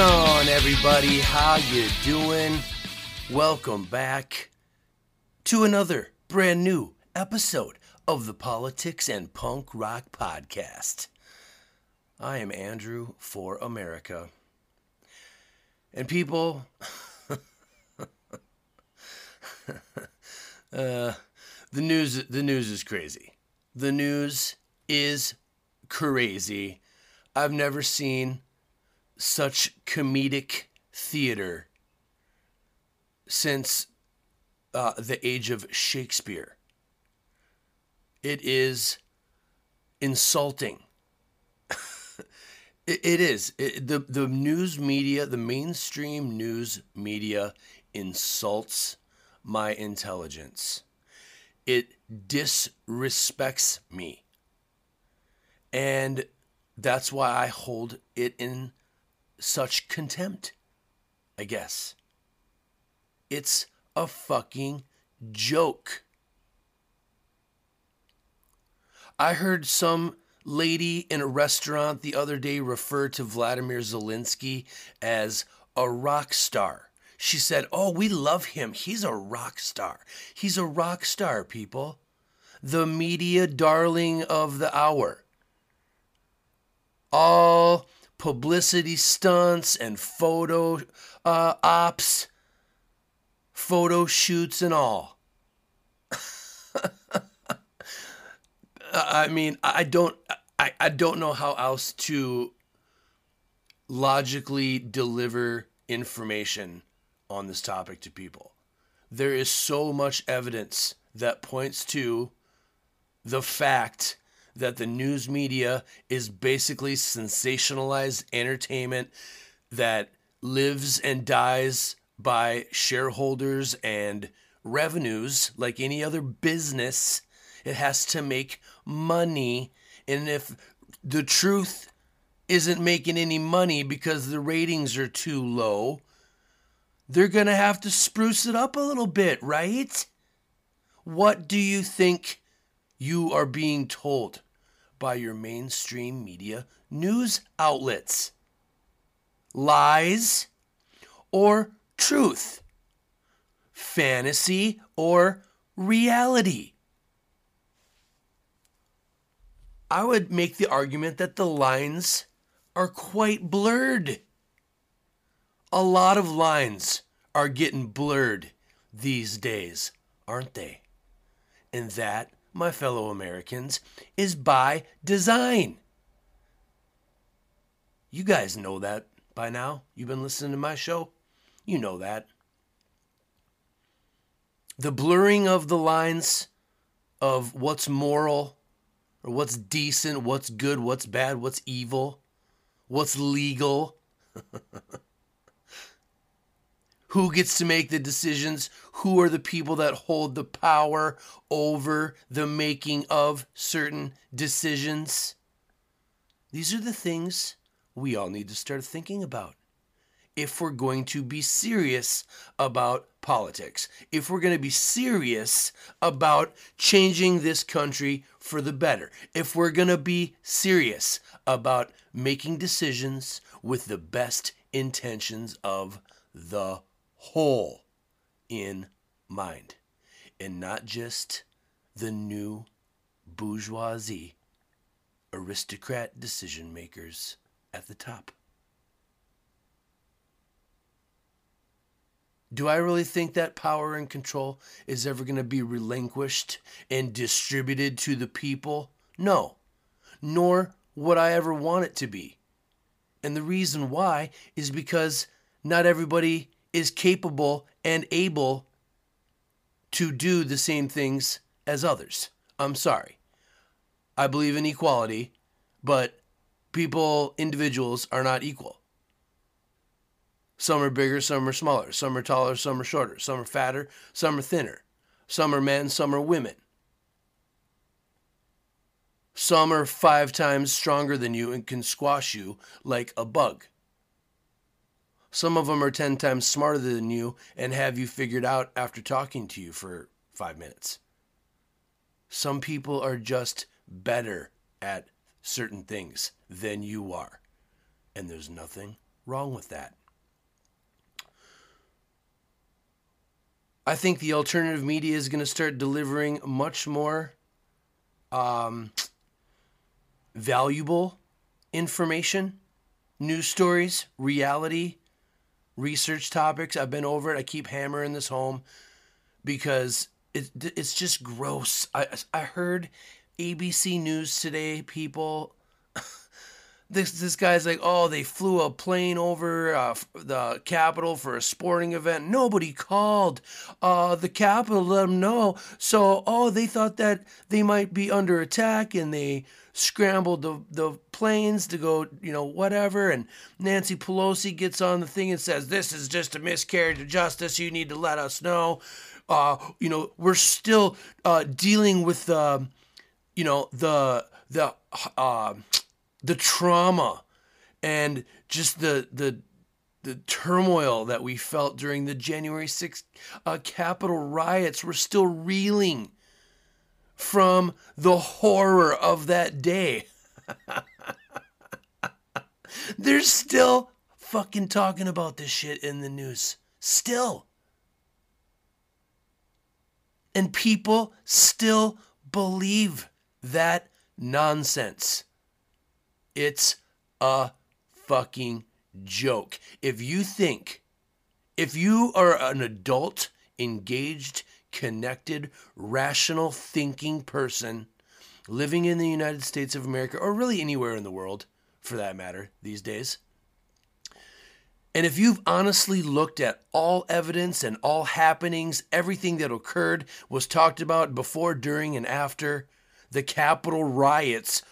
going on, everybody? How you doing? Welcome back to another brand new episode of the Politics and Punk Rock Podcast. I am Andrew for America. And people, uh, the news the news is crazy. The news is crazy. I've never seen such comedic theater since uh, the age of Shakespeare. It is insulting. it, is. It, the, the news media, the mainstream news media, insults my intelligence. It disrespects me. And that's why I hold it in such contempt, I guess. It's a fucking joke. I heard some lady in a restaurant the other day refer to Vladimir Zelensky as a rock star. She said, Oh, we love him. He's a rock star. He's a rock star, people. The media darling of the hour. All publicity stunts and photo uh, ops, photo shoots, and all. I mean, I don't, I, I don't know how else to logically deliver information on this topic to people. There is so much evidence that points to the fact that the news media is basically sensationalized entertainment that lives and dies by shareholders and revenues like any other business. It has to make money. And if the truth isn't making any money because the ratings are too low, they're going to have to spruce it up a little bit, right? What do you think you are being told by your mainstream media news outlets? Lies or truth? Fantasy or reality? I would make the argument that the lines are quite blurred. A lot of lines are getting blurred these days, aren't they? And that, my fellow Americans, is by design. You guys know that by now. You've been listening to my show. You know that. The blurring of the lines of what's moral or what's decent, what's good, what's bad, what's evil, what's legal. Who gets to make the decisions? Who are the people that hold the power over the making of certain decisions? These are the things we all need to start thinking about. If we're going to be serious about politics, if we're going to be serious about changing this country for the better, if we're going to be serious about making decisions with the best intentions of the whole in mind and not just the new bourgeoisie aristocrat decision makers at the top. Do I really think that power and control is ever going to be relinquished and distributed to the people? No. Nor would I ever want it to be. And the reason why is because not everybody is capable and able to do the same things as others. I'm sorry. I believe in equality, but people, individuals, are not equal. Some are bigger, some are smaller, some are taller, some are shorter, some are fatter, some are thinner, some are men, some are women. Some are five times stronger than you and can squash you like a bug. Some of them are 10 times smarter than you and have you figured out after talking to you for five minutes. Some people are just better at certain things than you are. And there's nothing wrong with that. I think the alternative media is going to start delivering much more um, valuable information, news stories, reality, research topics. I've been over it. I keep hammering this home because it, it's just gross. I, I heard ABC News today, people this this guy's like, oh, they flew a plane over uh, the Capitol for a sporting event. Nobody called uh, the Capitol to let them know. So, oh, they thought that they might be under attack, and they scrambled the the planes to go, you know, whatever. And Nancy Pelosi gets on the thing and says, "This is just a miscarriage of justice. You need to let us know." Uh, you know, we're still uh, dealing with the, uh, you know, the the. The trauma and just the the the turmoil that we felt during the January 6th uh, Capitol riots. We're still reeling from the horror of that day. They're still fucking talking about this shit in the news. Still. And people still believe that nonsense. It's a fucking joke. If you think, if you are an adult, engaged, connected, rational thinking person living in the United States of America, or really anywhere in the world for that matter these days, and if you've honestly looked at all evidence and all happenings, everything that occurred was talked about before, during, and after the Capitol riots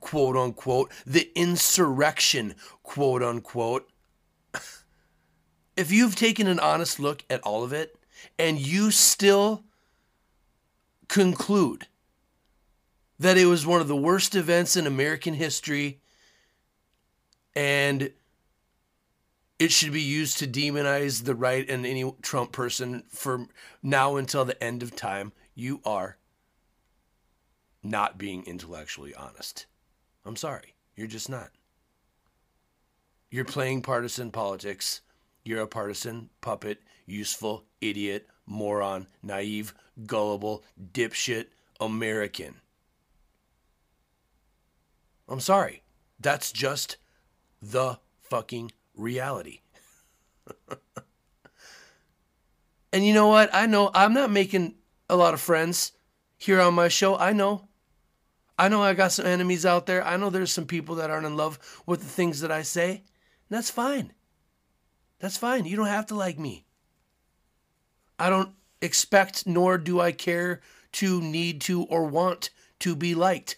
quote unquote, the insurrection, quote unquote. if you've taken an honest look at all of it and you still conclude that it was one of the worst events in American history and it should be used to demonize the right and any Trump person for now until the end of time, you are not being intellectually honest. I'm sorry. You're just not. You're playing partisan politics. You're a partisan puppet, useful, idiot, moron, naive, gullible, dipshit American. I'm sorry. That's just the fucking reality. and you know what? I know I'm not making a lot of friends here on my show. I know. I know I got some enemies out there. I know there's some people that aren't in love with the things that I say. And that's fine. That's fine. You don't have to like me. I don't expect nor do I care to need to or want to be liked.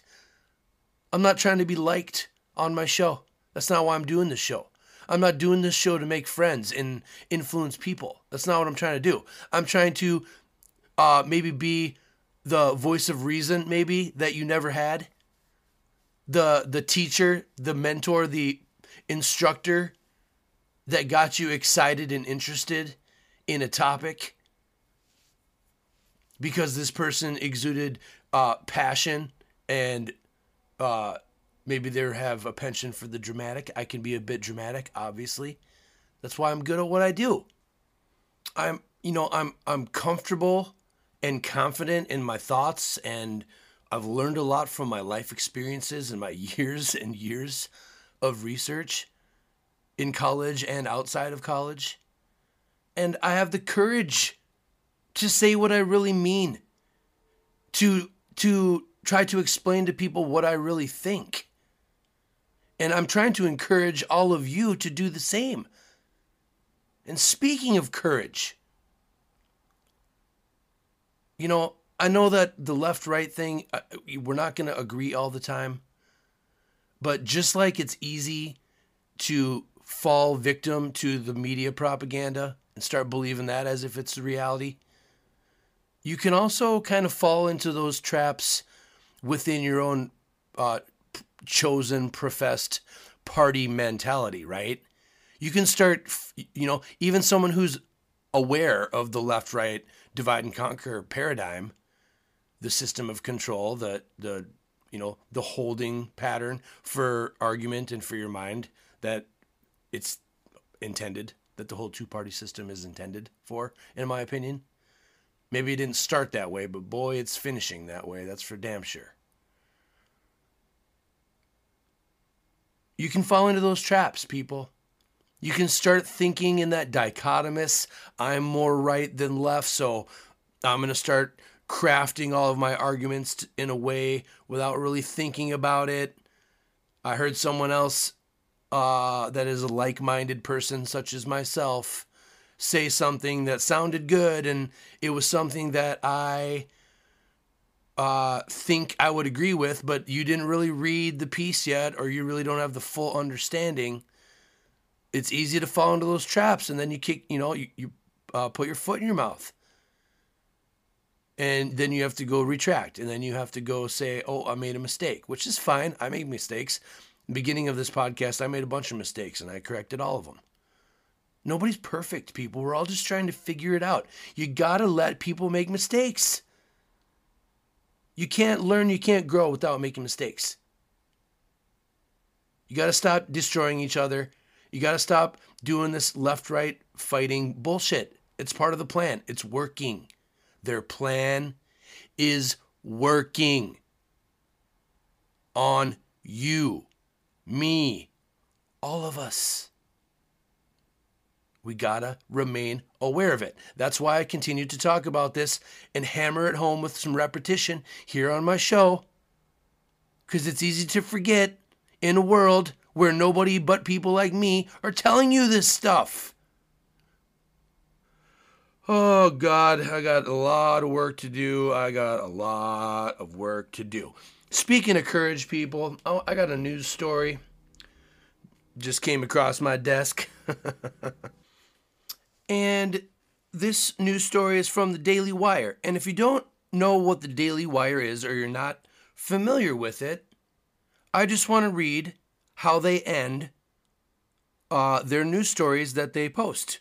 I'm not trying to be liked on my show. That's not why I'm doing this show. I'm not doing this show to make friends and influence people. That's not what I'm trying to do. I'm trying to uh, maybe be the voice of reason maybe that you never had? The the teacher the mentor the instructor that got you excited and interested in a topic? Because this person exuded uh, passion and uh, maybe they have a penchant for the dramatic. I can be a bit dramatic obviously. That's why i'm good at what i do. I'm you know i'm i'm comfortable and confident in my thoughts and I've learned a lot from my life experiences and my years and years of research in college and outside of college. And I have the courage to say what I really mean. To to try to explain to people what I really think. And I'm trying to encourage all of you to do the same. And speaking of courage, you know, I know that the left right thing, uh, we're not going to agree all the time. But just like it's easy to fall victim to the media propaganda and start believing that as if it's the reality, you can also kind of fall into those traps within your own uh, chosen, professed party mentality, right? You can start, you know, even someone who's aware of the left right divide and conquer paradigm, the system of control, the the you know the holding pattern for argument and for your mind that it's intended, that the whole two party system is intended for, in my opinion. Maybe it didn't start that way, but boy, it's finishing that way. That's for damn sure. You can fall into those traps, people. You can start thinking in that dichotomous, I'm more right than left, so I'm going to start crafting all of my arguments in a way without really thinking about it. I heard someone else uh, that is a like minded person, such as myself, say something that sounded good, and it was something that I uh, think I would agree with, but you didn't really read the piece yet, or you really don't have the full understanding. It's easy to fall into those traps, and then you kick, you know, you, you uh, put your foot in your mouth. And then you have to go retract and then you have to go say oh i made a mistake which is fine. I make mistakes. Beginning of this podcast i made a bunch of mistakes and i corrected all of them nobody's perfect people. We're all just trying to figure it out. You gotta let people make mistakes. You can't learn you can't grow without making mistakes. You gotta stop destroying each other you gotta stop doing this left right fighting bullshit it's part of the plan it's working their plan is working on you, me, all of us. We gotta remain aware of it. That's why I continue to talk about this and hammer it home with some repetition here on my show. Because it's easy to forget in a world where nobody but people like me are telling you this stuff. Oh, God, I got a lot of work to do. I got a lot of work to do. Speaking of courage, people, oh, I got a news story. Just came across my desk. and this news story is from the Daily Wire. And if you don't know what the Daily Wire is or you're not familiar with it, I just want to read how they end uh, their news stories that they post.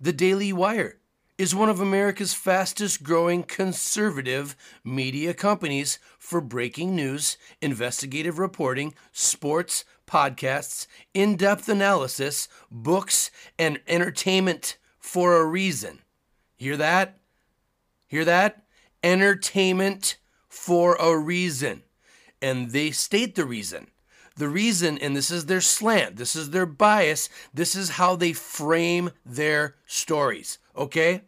The Daily Wire is one of America's fastest growing conservative media companies for breaking news, investigative reporting, sports, podcasts, in depth analysis, books, and entertainment for a reason. Hear that? Hear that? Entertainment for a reason. And they state the reason. The reason, and this is their slant, this is their bias, this is how they frame their stories okay?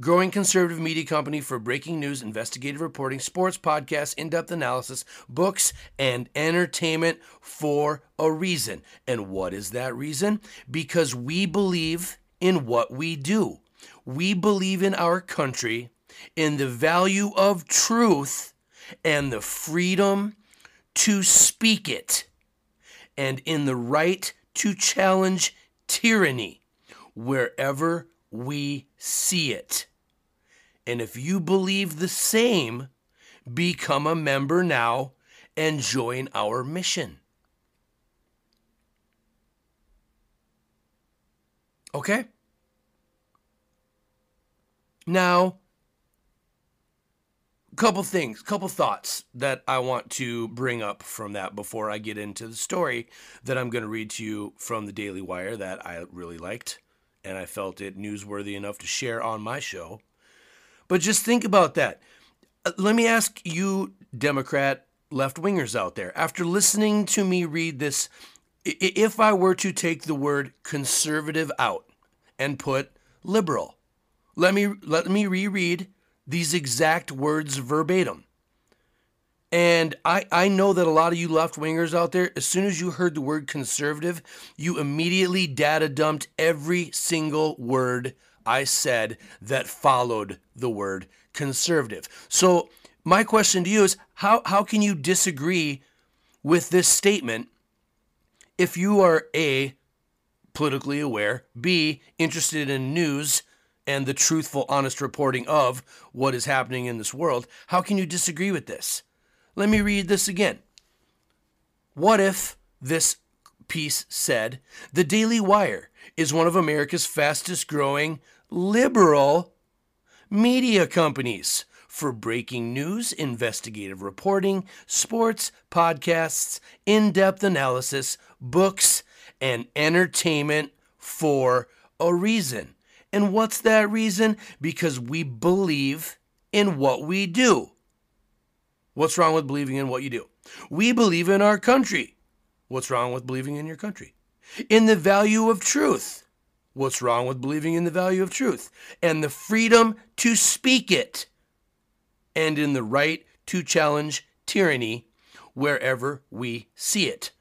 Growing conservative media company for breaking news, investigative reporting, sports podcasts, in depth analysis, books, and entertainment for a reason. And what is that reason? Because we believe in what we do. We believe in our country, in the value of truth, and the freedom to speak it, and in the right to challenge tyranny wherever we see it. And if you believe the same, become a member now and join our mission. Okay? Now, couple things, couple thoughts that I want to bring up from that before I get into the story that I'm going to read to you from the Daily Wire that I really liked and I felt it newsworthy enough to share on my show. But just think about that. Uh, let me ask you, Democrat left wingers out there, after listening to me read this, if I were to take the word conservative out and put liberal, let me let me reread these exact words verbatim. And I, I know that a lot of you left wingers out there, as soon as you heard the word conservative, you immediately data dumped every single word I said that followed the word conservative. So, my question to you is how, how can you disagree with this statement if you are A, politically aware, B, interested in news, and the truthful, honest reporting of what is happening in this world, how can you disagree with this? Let me read this again. What if this piece said The Daily Wire is one of America's fastest growing liberal media companies for breaking news, investigative reporting, sports, podcasts, in depth analysis, books, and entertainment for a reason. And what's that reason? Because we believe in what we do. What's wrong with believing in what you do? We believe in our country. What's wrong with believing in your country? In the value of truth. What's wrong with believing in the value of truth? And the freedom to speak it. And in the right to challenge tyranny wherever we see it.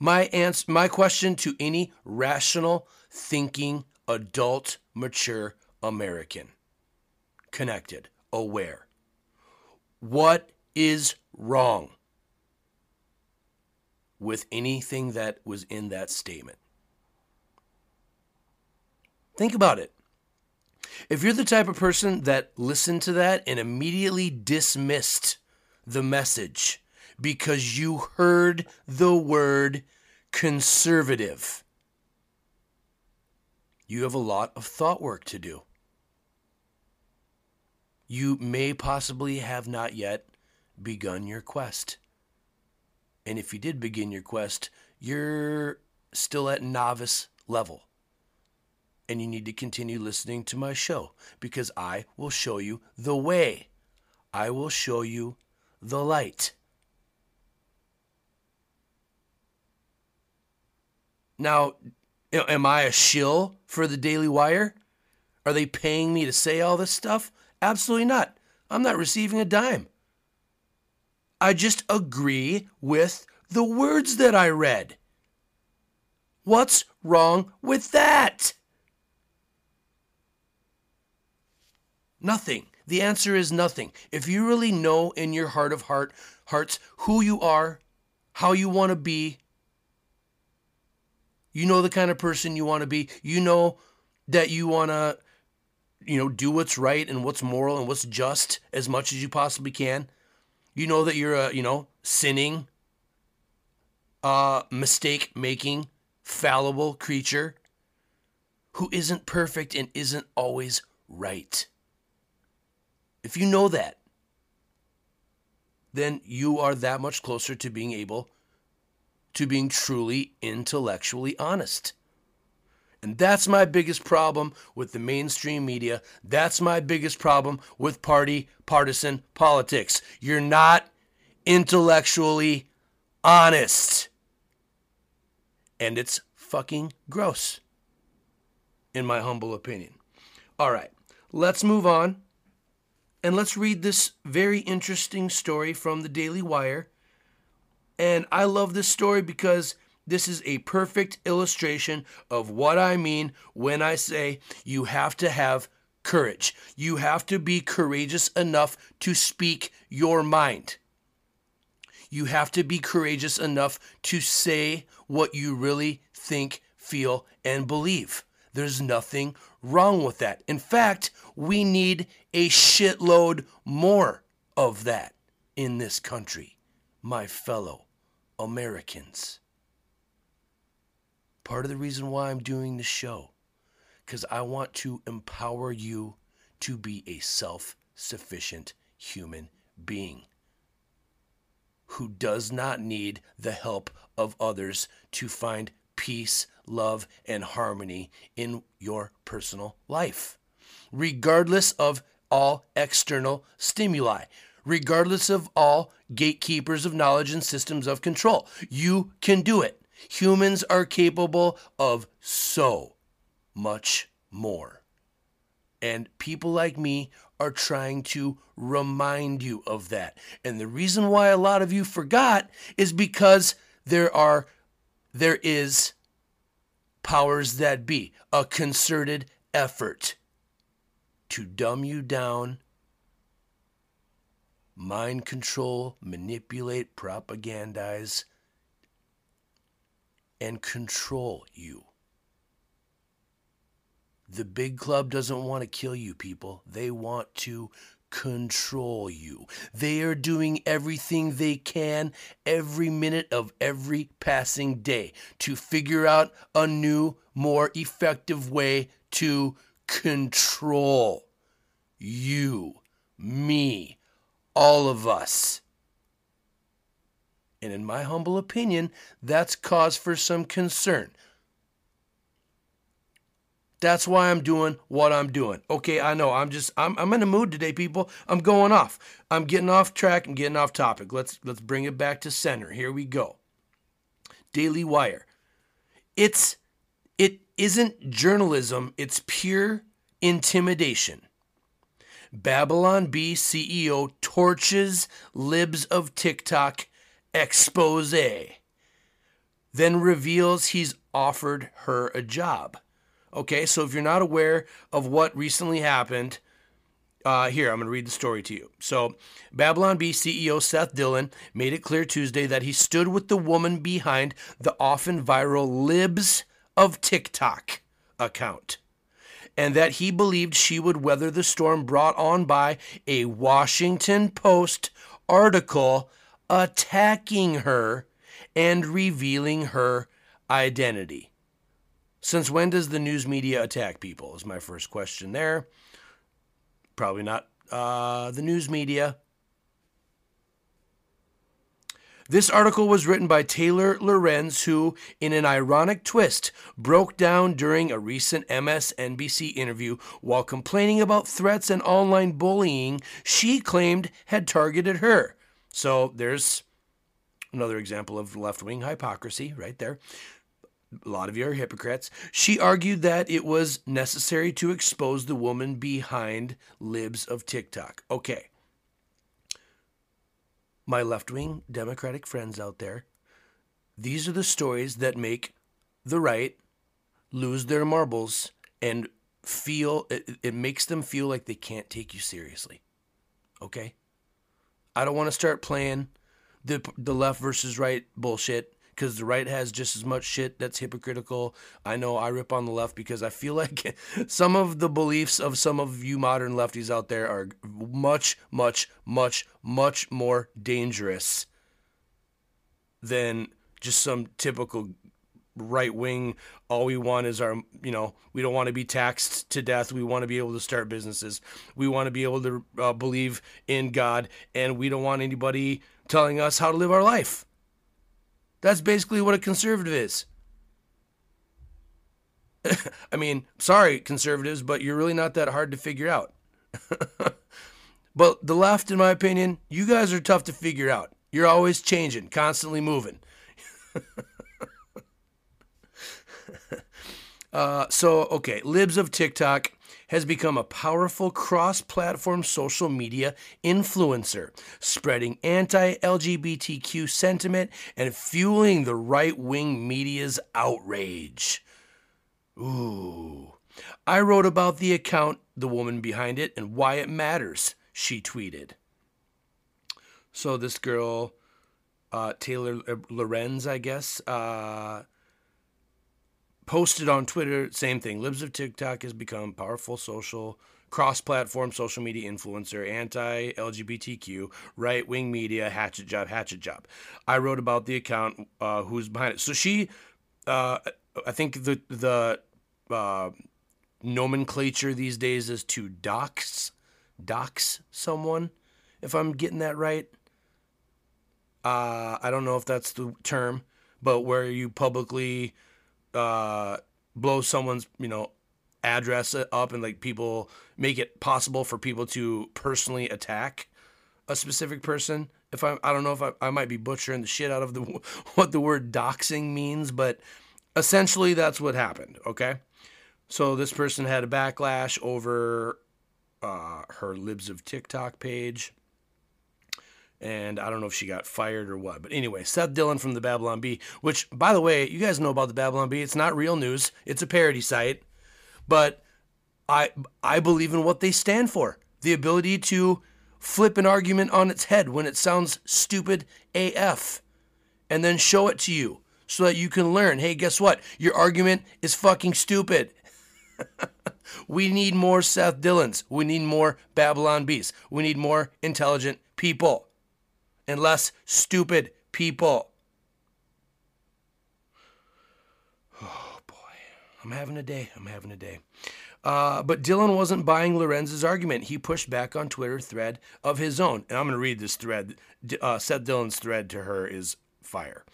My answer, my question to any rational, thinking, adult, mature American, connected, aware. What is wrong with anything that was in that statement? Think about it. If you're the type of person that listened to that and immediately dismissed the message because you heard the word conservative, you have a lot of thought work to do. You may possibly have not yet begun your quest. And if you did begin your quest, you're still at novice level and you need to continue listening to my show because I will show you the way. I will show you the light. Now, am I a shill for the Daily Wire? Are they paying me to say all this stuff? Absolutely not. I'm not receiving a dime. I just agree with the words that I read. What's wrong with that? Nothing. The answer is nothing. If you really know in your heart of heart hearts who you are, how you want to be, you know the kind of person you want to be, you know that you want to you know do what's right and what's moral and what's just as much as you possibly can. You know that you're a, you know, sinning, uh mistake making, fallible creature who isn't perfect and isn't always right if you know that, then you are that much closer to being able to being truly intellectually honest. And that's my biggest problem with the mainstream media. That's my biggest problem with party partisan politics. You're not intellectually honest. And it's fucking gross, in my humble opinion. All right, let's move on and let's read this very interesting story from the Daily Wire. And I love this story because this is a perfect illustration of what I mean when I say you have to have courage. You have to be courageous enough to speak your mind. You have to be courageous enough to say what you really think, feel, and believe. There's nothing wrong with that. In fact, we need a shitload more of that in this country, my fellow Americans. Part of the reason why I'm doing the show, because I want to empower you to be a self sufficient human being who does not need the help of others to find peace, love, and harmony in your personal life, regardless of all external stimuli, regardless of all gatekeepers of knowledge and systems of control. You can do it. Humans are capable of so much more. And people like me are trying to remind you of that. And the reason why a lot of you forgot is because there are there is powers that be, a concerted effort to dumb you down, mind control, manipulate, propagandize, and control you. The big club doesn't want to kill you, people. They want to control you. They are doing everything they can every minute of every passing day to figure out a new, more effective way to control you, me, all of us. And in my humble opinion, that's cause for some concern. That's why I'm doing what I'm doing. Okay, I know. I'm just I'm I'm in a mood today, people. I'm going off. I'm getting off track and getting off topic. Let's let's bring it back to center. Here we go. Daily Wire. It's it isn't journalism, it's pure intimidation. Babylon Bee CEO torches libs of TikTok expose. Then reveals he's offered her a job. Okay, so if you're not aware of what recently happened, uh, here, I'm going to read the story to you. So, Babylon Bee CEO Seth Dillon made it clear Tuesday that he stood with the woman behind the often viral Libs of TikTok account and that he believed she would weather the storm brought on by a Washington Post article attacking her and revealing her identity. Since when does the news media attack people? Is my first question there. Probably not uh, the news media. This article was written by Taylor Lorenz, who, in an ironic twist, broke down during a recent MSNBC interview while complaining about threats and online bullying she claimed had targeted her. So there's another example of left wing hypocrisy right there a lot of you are hypocrites. She argued that it was necessary to expose the woman behind libs of TikTok. Okay. My left wing Democratic friends out there, these are the stories that make the right lose their marbles and feel it, it makes them feel like they can't take you seriously. Okay? I don't want to start playing the the left versus right bullshit because the right has just as much shit that's hypocritical. I know I rip on the left because I feel like some of the beliefs of some of you modern lefties out there are much, much, much, much more dangerous than just some typical right wing all we want is our you know we don't want to be taxed to death. We want to be able to start businesses. We want to be able to uh, believe in god and we don't want anybody telling us how to live our life that's basically what a conservative is. I mean, sorry, conservatives, but you're really not that hard to figure out. but the left, in my opinion, you guys are tough to figure out. You're always changing, constantly moving. uh, so, okay, libs of TikTok has become a powerful cross platform social media influencer, spreading anti LGBTQ sentiment and fueling the right wing media's outrage. Ooh. I wrote about the account, the woman behind it, and why it matters, she tweeted. So this girl, uh, Taylor Lorenz, I guess, uh, posted on Twitter, same thing. Libs of TikTok has become powerful social cross-platform social media influencer, anti-LGBTQ, right-wing media, hatchet job, hatchet job. I wrote about the account, uh, who's behind it. So she, uh, I think the the uh, nomenclature these days is to dox, dox someone, if I'm getting that right. Uh, I don't know if that's the term, but where you publicly uh, blow someone's you know address up and like people make it possible for people to personally attack a specific person. If I I don't know if I, I might be butchering the shit out of the what the word doxing means, but essentially that's what happened. Okay, so this person had a backlash over uh, her Libs of TikTok page and I don't know if she got fired or what. But anyway, Seth Dillon from the Babylon Bee, which, by the way, you guys know about the Babylon Bee. It's not real news. It's a parody site, but I I believe in what they stand for. The ability to flip an argument on its head when it sounds stupid AF, and then show it to you so that you can learn. Hey, guess what? Your argument is fucking stupid. we need more Seth Dillons. We need more Babylon Bees. We need more intelligent people and less stupid people. Oh boy, I'm having a day. I'm having a day. Uh, but Dillon wasn't buying Lorenz's argument. He pushed back on Twitter thread of his own. And I'm going to read this thread. Uh, Seth Dillon's thread to her is fire.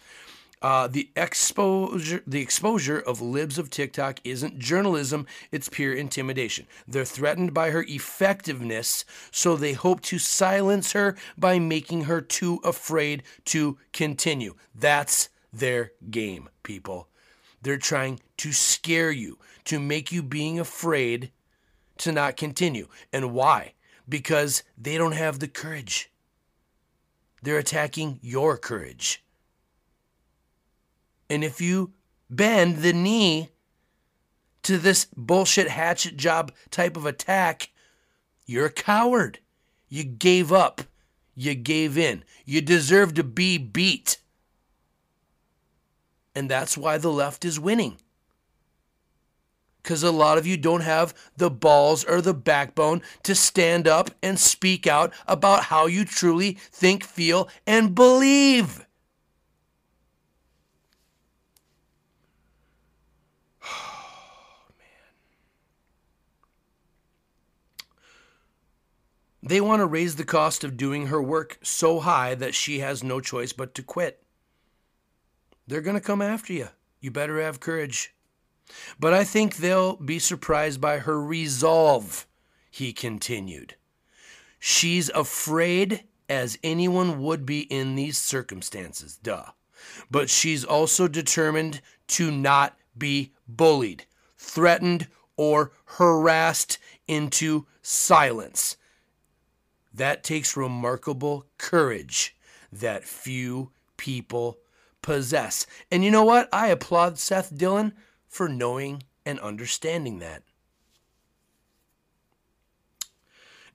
Uh, the exposure, the exposure of libs of TikTok isn't journalism; it's pure intimidation. They're threatened by her effectiveness, so they hope to silence her by making her too afraid to continue. That's their game, people. They're trying to scare you, to make you being afraid to not continue. And why? Because they don't have the courage. They're attacking your courage. And if you bend the knee to this bullshit hatchet job type of attack, you're a coward. You gave up. You gave in. You deserve to be beat. And that's why the left is winning. Because a lot of you don't have the balls or the backbone to stand up and speak out about how you truly think, feel, and believe. They want to raise the cost of doing her work so high that she has no choice but to quit. They're going to come after you. You better have courage. But I think they'll be surprised by her resolve, he continued. She's afraid as anyone would be in these circumstances, duh. But she's also determined to not be bullied, threatened, or harassed into silence. That takes remarkable courage that few people possess. And you know what? I applaud Seth Dillon for knowing and understanding that.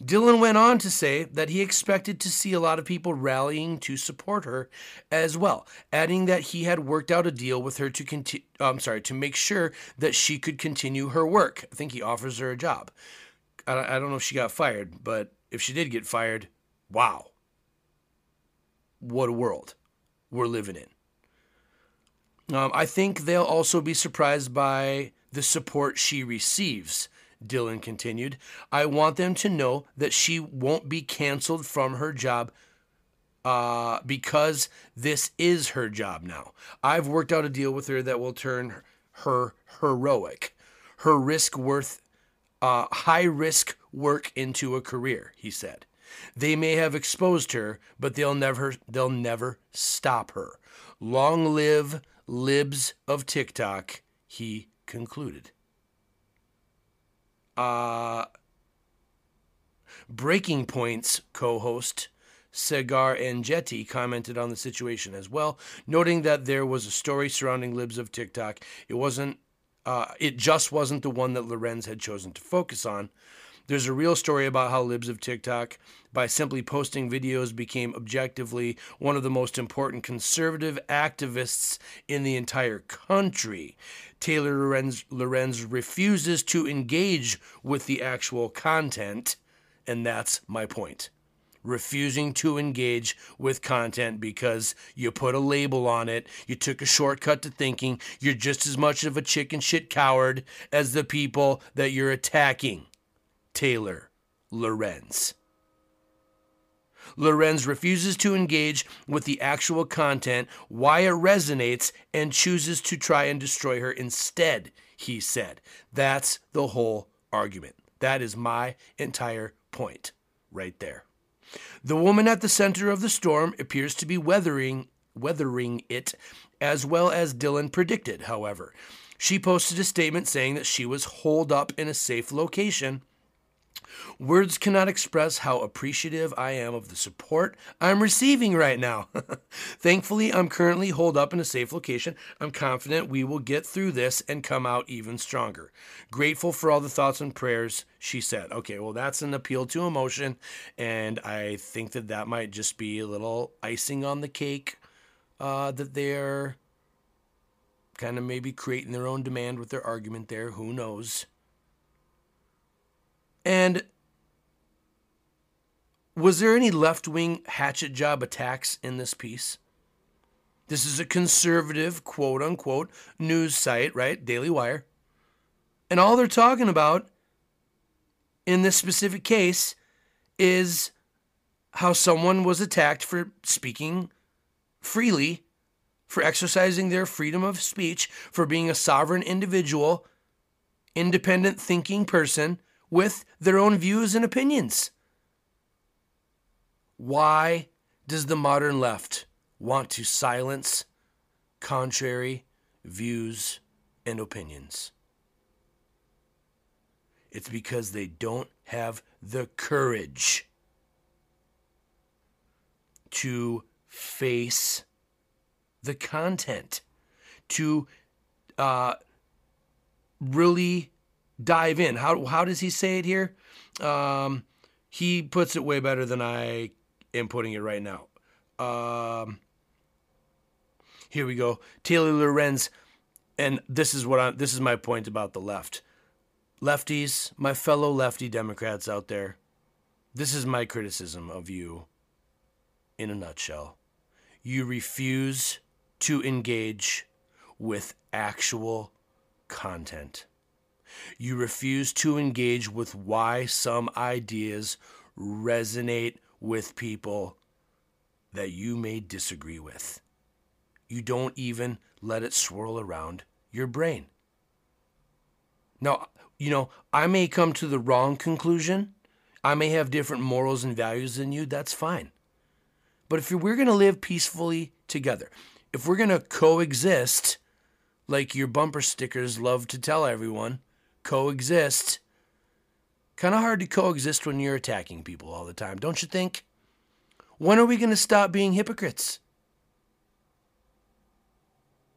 Dillon went on to say that he expected to see a lot of people rallying to support her as well, adding that he had worked out a deal with her to continue I'm sorry, to make sure that she could continue her work. I think he offers her a job. I don't know if she got fired, but if she did get fired, wow. What a world we're living in. Um, I think they'll also be surprised by the support she receives, Dillon continued. I want them to know that she won't be canceled from her job uh, because this is her job now. I've worked out a deal with her that will turn her heroic, her risk worth uh, high risk work into a career, he said. They may have exposed her, but they'll never they'll never stop her. Long live libs of TikTok, he concluded. Uh Breaking Point's co-host Saagar Enjeti commented on the situation as well, noting that there was a story surrounding libs of TikTok. It wasn't uh, it just wasn't the one that Lorenz had chosen to focus on. There's a real story about how libs of TikTok, by simply posting videos, became objectively one of the most important conservative activists in the entire country. Taylor Lorenz, Lorenz refuses to engage with the actual content, and that's my point refusing to engage with content because you put a label on it, you took a shortcut to thinking you're just as much of a chicken shit coward as the people that you're attacking. Taylor Lorenz. Lorenz refuses to engage with the actual content, why it resonates, and chooses to try and destroy her instead, he said. That's the whole argument. That is my entire point right there. The woman at the center of the storm appears to be weathering weathering it as well as Dillon predicted, however. She posted a statement saying that she was holed up in a safe location Words cannot express how appreciative I am of the support I'm receiving right now. Thankfully, I'm currently holed up in a safe location. I'm confident we will get through this and come out even stronger. Grateful for all the thoughts and prayers, she said. Okay, well, that's an appeal to emotion, and I think that that might just be a little icing on the cake uh, that they're kind of maybe creating their own demand with their argument there. Who knows? And was there any left wing hatchet job attacks in this piece? This is a conservative, quote unquote, news site, right? Daily Wire. And all they're talking about in this specific case is how someone was attacked for speaking freely, for exercising their freedom of speech, for being a sovereign individual, independent thinking person with their own views and opinions. Why does the modern left want to silence contrary views and opinions? It's because they don't have the courage to face the content, to uh, really dive in. How, how does he say it here? Um, he puts it way better than I am putting it right now. Um, here we go. Taylor Lorenz, and this is what I this is my point about the left. Lefties, my fellow lefty Democrats out there, this is my criticism of you in a nutshell. You refuse to engage with actual content. You refuse to engage with why some ideas resonate with people that you may disagree with. You don't even let it swirl around your brain. Now, you know, I may come to the wrong conclusion. I may have different morals and values than you. That's fine. But if we're going to live peacefully together, if we're going to coexist, like your bumper stickers love to tell everyone, coexist, kind of hard to coexist when you're attacking people all the time, don't you think? When are we going to stop being hypocrites?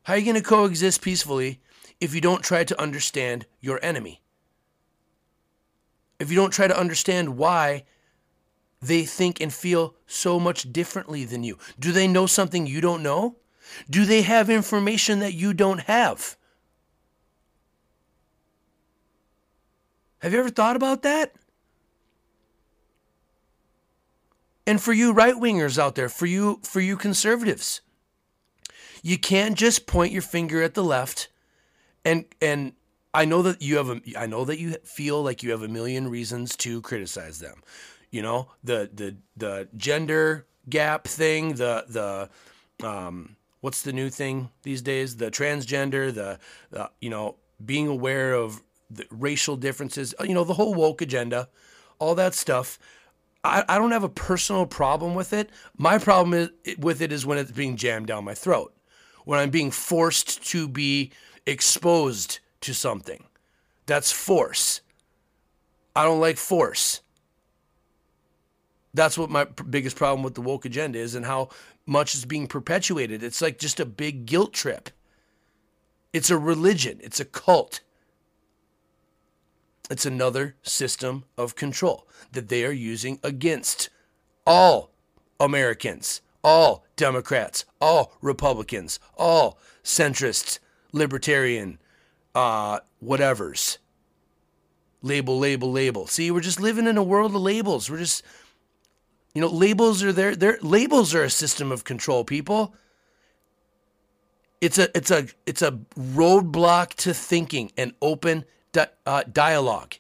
How are you going to coexist peacefully if you don't try to understand your enemy? If you don't try to understand why they think and feel so much differently than you? Do they know something you don't know? Do they have information that you don't have? Have you ever thought about that? And for you right wingers out there, for you for you conservatives, you can't just point your finger at the left and and I know that you have a I know that you feel like you have a million reasons to criticize them. You know, the the the gender gap thing, the the um what's the new thing these days? The transgender, the, the you know, being aware of racial differences, uh, you know, the whole woke agenda, all that stuff. I, I don't have a personal problem with it. My problem is, with it is when it's being jammed down my throat, when I'm being forced to be exposed to something. That's force. I don't like force. That's what my biggest problem with the woke agenda is and how much is being perpetuated. It's like just a big guilt trip. It's a religion, it's a cult. It's another system of control that they are using against all Americans, all Democrats, all Republicans, all centrists, libertarian, uh, whatevers. Label, label, label. See, we're just living in a world of labels. We're just, you know, labels are there. Their labels are a system of control. People. It's a, it's a, it's a roadblock to thinking and open di- uh, dialogue.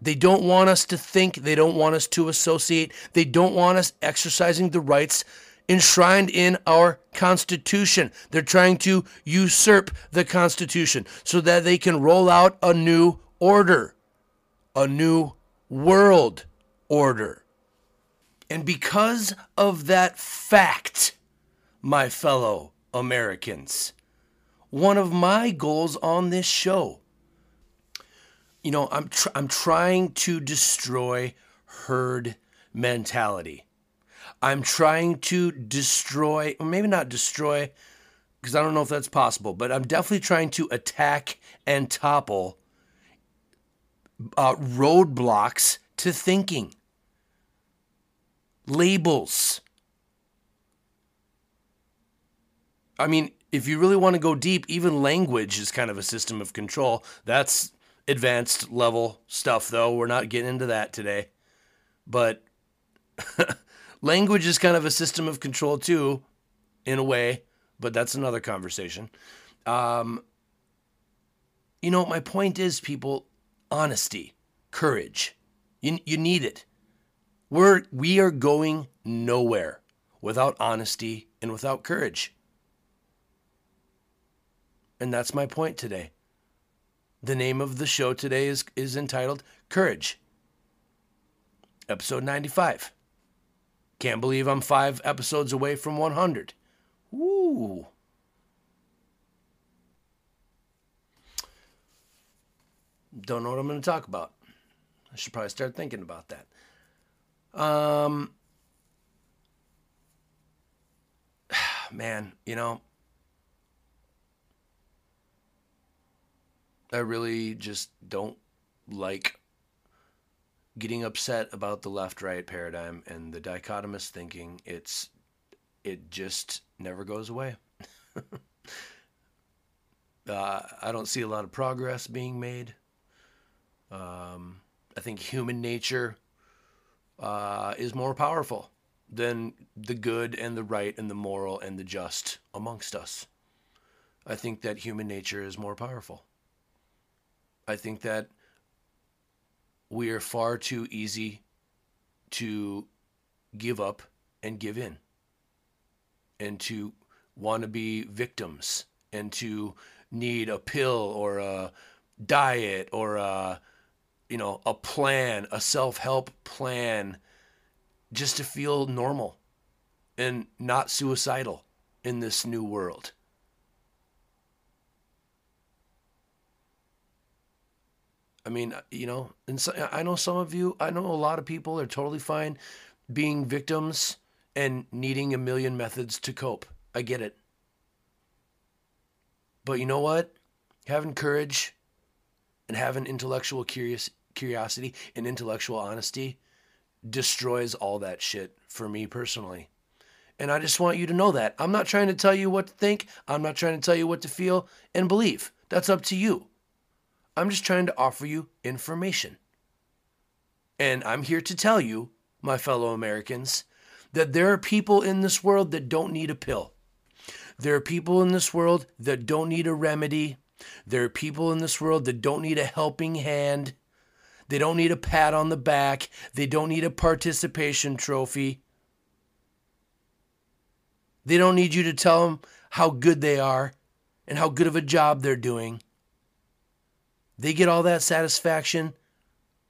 They don't want us to think. They don't want us to associate. They don't want us exercising the rights enshrined in our Constitution. They're trying to usurp the Constitution so that they can roll out a new order, a new world order. And because of that fact, my fellow Americans, one of my goals on this show. You know, I'm tr- I'm trying to destroy herd mentality. I'm trying to destroy, or maybe not destroy, because I don't know if that's possible, but I'm definitely trying to attack and topple uh, roadblocks to thinking, labels. I mean, if you really want to go deep, even language is kind of a system of control. That's advanced level stuff, though. We're not getting into that today. But language is kind of a system of control, too, in a way. But that's another conversation. Um, you know, my point is, people, honesty, courage. You, you need it. We're, we are going nowhere without honesty and without courage. And that's my point today. The name of the show today is, is entitled Courage, episode 95. Can't believe I'm five episodes away from 100. Woo! Don't know what I'm going to talk about. I should probably start thinking about that. Um, man, you know, I really just don't like getting upset about the left right paradigm and the dichotomous thinking. It's it just never goes away. uh, I don't see a lot of progress being made. Um, I think human nature uh, is more powerful than the good and the right and the moral and the just amongst us. I think that human nature is more powerful. I think that we are far too easy to give up and give in and to want to be victims and to need a pill or a diet or a you know a plan a self-help plan just to feel normal and not suicidal in this new world I mean, uh, you know, and so, I know some of you, I know a lot of people are totally fine being victims and needing a million methods to cope. I get it. But you know what? Having courage and having intellectual curious curiosity and intellectual honesty destroys all that shit for me personally. And I just want you to know that. I'm not trying to tell you what to think. I'm not trying to tell you what to feel and believe. That's up to you. I'm just trying to offer you information. And I'm here to tell you, my fellow Americans, that there are people in this world that don't need a pill. There are people in this world that don't need a remedy. There are people in this world that don't need a helping hand. They don't need a pat on the back. They don't need a participation trophy. They don't need you to tell them how good they are and how good of a job they're doing. They get all that satisfaction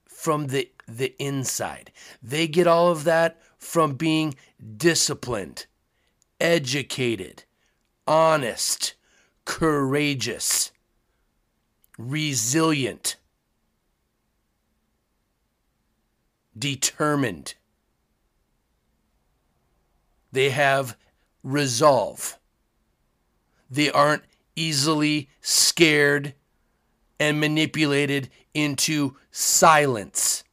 from the the inside. They get all of that from being disciplined, educated, honest, courageous, resilient, determined. They have resolve. They aren't easily scared and manipulated into silence.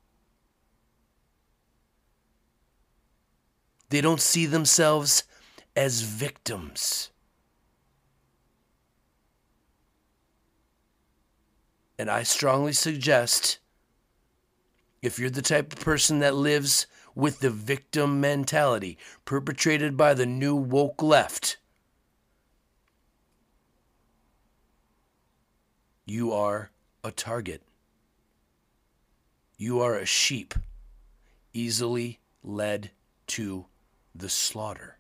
They don't see themselves as victims. And I strongly suggest if you're the type of person that lives with the victim mentality perpetrated by the new woke left, You are a target. You are a sheep easily led to the slaughter.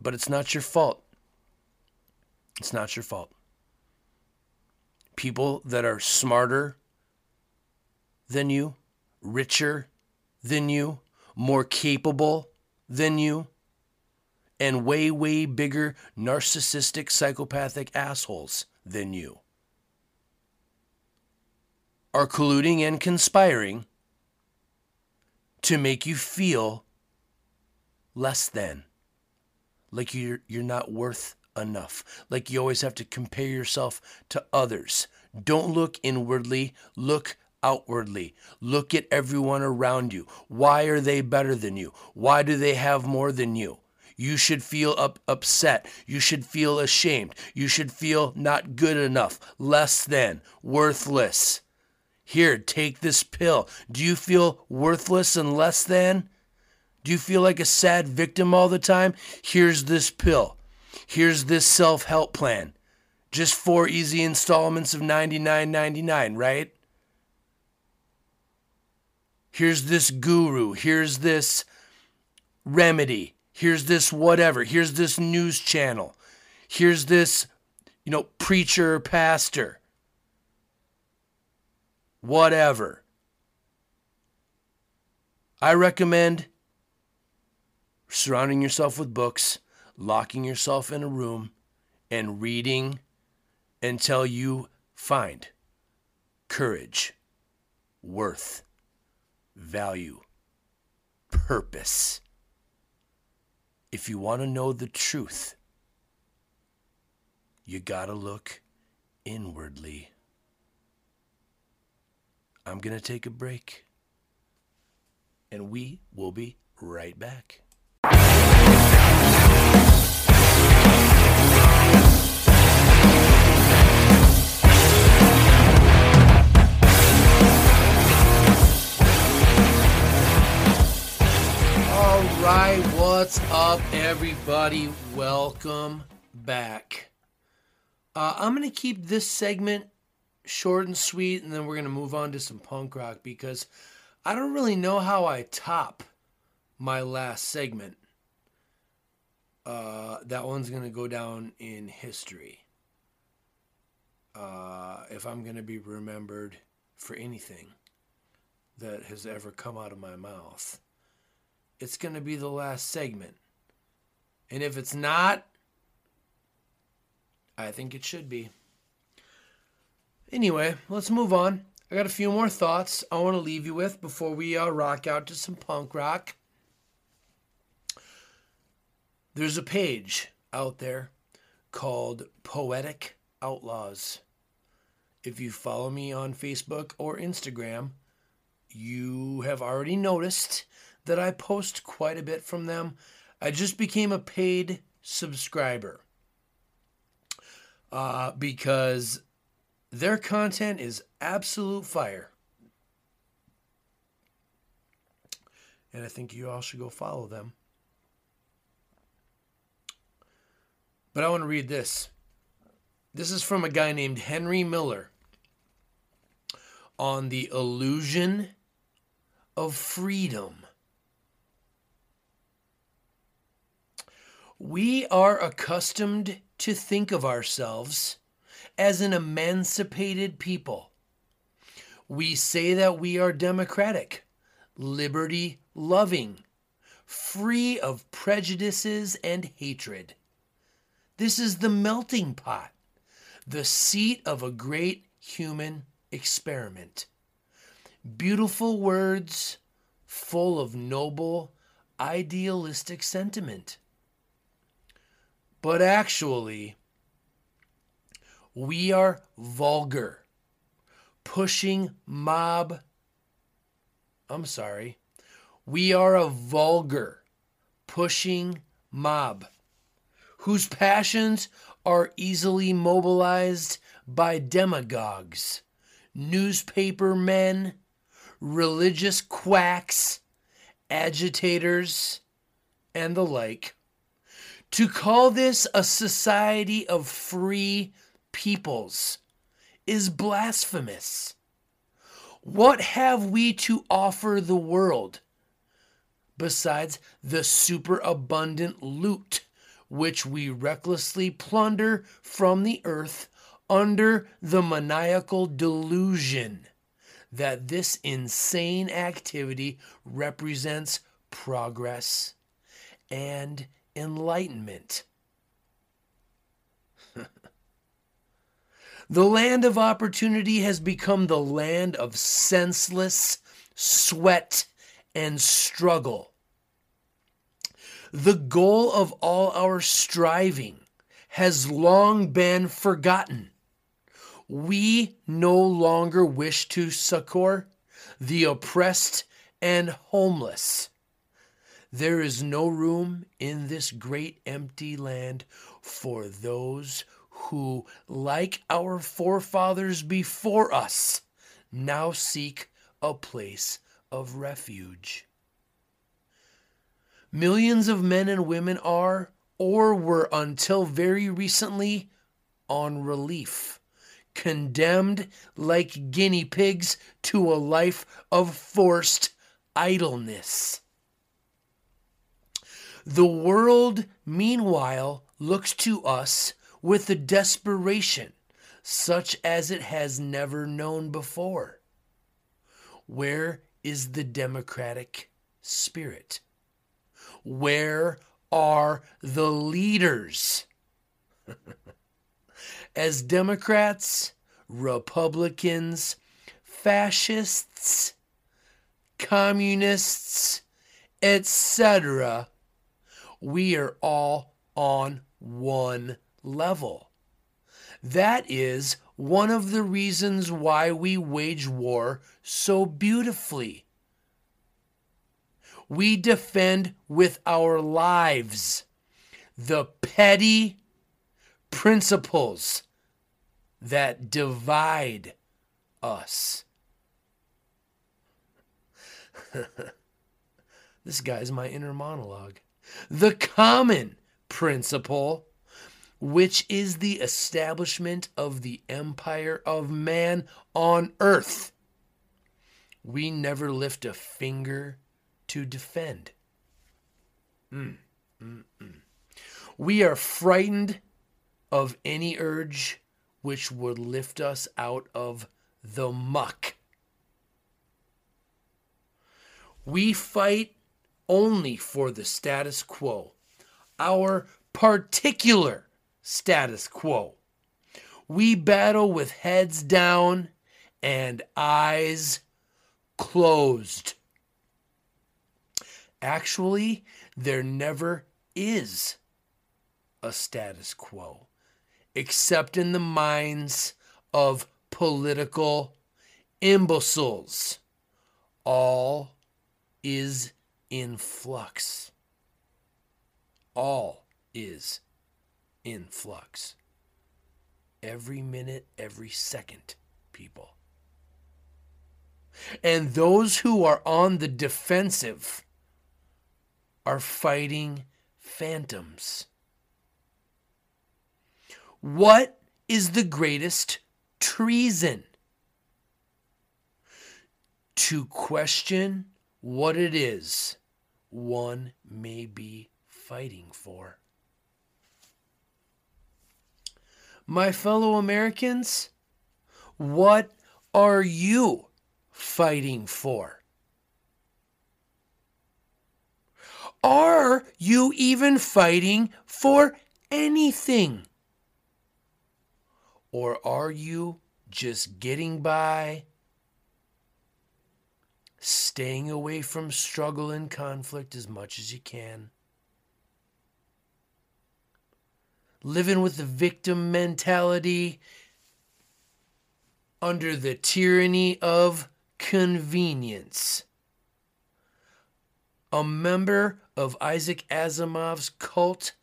But it's not your fault. It's not your fault. People that are smarter than you, richer than you, more capable than you, and way, way bigger narcissistic psychopathic assholes than you. Are colluding and conspiring to make you feel less than. Like you're you're not worth enough. Like you always have to compare yourself to others. Don't look inwardly. Look outwardly. Look at everyone around you. Why are they better than you? Why do they have more than you you should feel up, upset. You should feel ashamed. You should feel not good enough, less than, worthless. Here, take this pill. Do you feel worthless and less than? Do you feel like a sad victim all the time? Here's this pill. Here's this self help plan. Just four easy installments of $99.99, right? Here's this guru. Here's this remedy. Here's this whatever. Here's this news channel. Here's this, you know, preacher, pastor. Whatever. I recommend surrounding yourself with books, locking yourself in a room, and reading until you find courage, worth, value, purpose. If you want to know the truth, you got to look inwardly. I'm going to take a break, and we will be right back. Right, what's up, everybody? Welcome back. Uh, I'm going to keep this segment short and sweet, and then we're going to move on to some punk rock because I don't really know how I top my last segment. Uh, that one's going to go down in history. Uh, if I'm going to be remembered for anything that has ever come out of my mouth, it's going to be the last segment. And if it's not, I think it should be. Anyway, let's move on. I got a few more thoughts I want to leave you with before we uh, rock out to some punk rock. There's a page out there called Poetic Outlaws. If you follow me on Facebook or Instagram, you have already noticed that I post quite a bit from them. I just became a paid subscriber uh, because their content is absolute fire. And I think you all should go follow them. But I want to read this. This is from a guy named Henry Miller on the illusion of freedom. We are accustomed to think of ourselves as an emancipated people. We say that we are democratic, liberty loving, free of prejudices and hatred. This is the melting pot, the seat of a great human experiment. Beautiful words full of noble, idealistic sentiment. But actually, we are vulgar, pushing mob. I'm sorry. We are a vulgar, pushing mob whose passions are easily mobilized by demagogues, newspaper men, religious quacks, agitators, and the like. To call this a society of free peoples is blasphemous. What have we to offer the world besides the superabundant loot which we recklessly plunder from the earth under the maniacal delusion that this insane activity represents progress and enlightenment. the land of opportunity has become the land of senseless sweat and struggle. The goal of all our striving has long been forgotten. We no longer wish to succor the oppressed and homeless. There is no room in this great empty land for those who, like our forefathers before us, now seek a place of refuge. Millions of men and women are, or were until very recently, on relief, condemned like guinea pigs to a life of forced idleness. The world, meanwhile, looks to us with a desperation such as it has never known before. Where is the democratic spirit? Where are the leaders? As Democrats, Republicans, fascists, communists, etc., we are all on one level. That is one of the reasons why we wage war so beautifully. We defend with our lives the petty principles that divide us. this guy's my inner monologue. The common principle which is the establishment of the empire of man on earth. We never lift a finger to defend. Mm, mm, mm. We are frightened of any urge which would lift us out of the muck. We fight only for the status quo, our particular status quo. We battle with heads down and eyes closed. Actually, there never is a status quo, except in the minds of political imbeciles. All is in flux. All is in flux. Every minute, every second, people. And those who are on the defensive are fighting phantoms. What is the greatest treason? To question what it is one may be fighting for. My fellow Americans, what are you fighting for? Are you even fighting for anything? Or are you just getting by, staying away from struggle and conflict as much as you can? living with the victim mentality under the tyranny of convenience. A member of Isaac Asimov's cult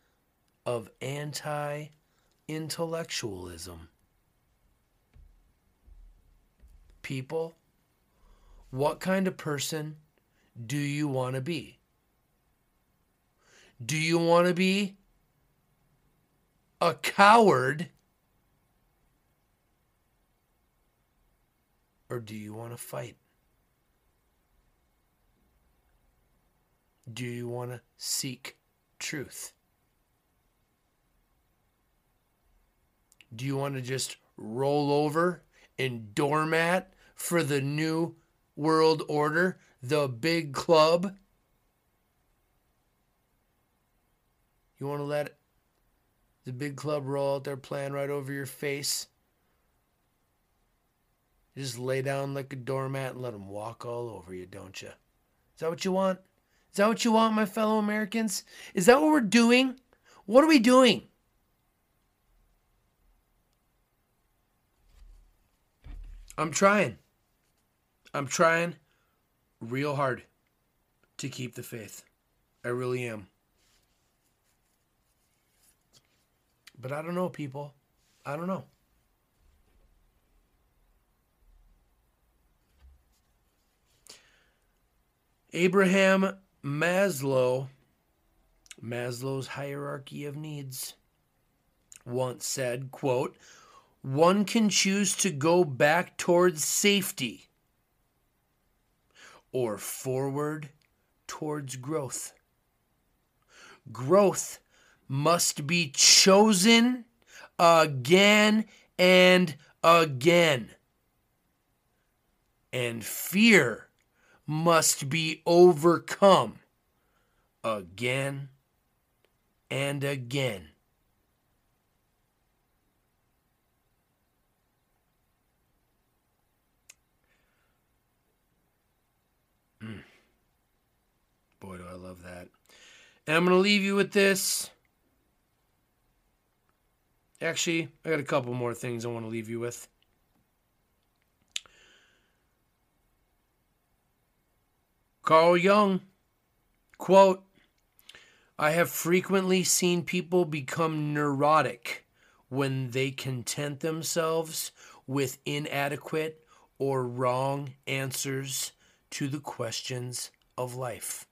of anti intellectualism. People, what kind of person do you want to be? Do you want to be a coward? Or do you want to fight? Do you want to seek truth? Do you want to just roll over and doormat for the new world order, the big club? You want to let the big club roll out their plan right over your face. You just lay down like a doormat and let them walk all over you, don't you? Is that what you want? Is that what you want, my fellow Americans? Is that what we're doing? What are we doing? I'm trying. I'm trying real hard to keep the faith. I really am. But I don't know, people. I don't know. Abraham Maslow, Maslow's hierarchy of needs, once said, quote, one can choose to go back towards safety or forward towards growth. Growth must be chosen again and again. And fear must be overcome again and again. Boy, do I love that. And I'm going to leave you with this. Actually, I got a couple more things I want to leave you with. Carl Jung, quote, I have frequently seen people become neurotic when they content themselves with inadequate or wrong answers to the questions of life.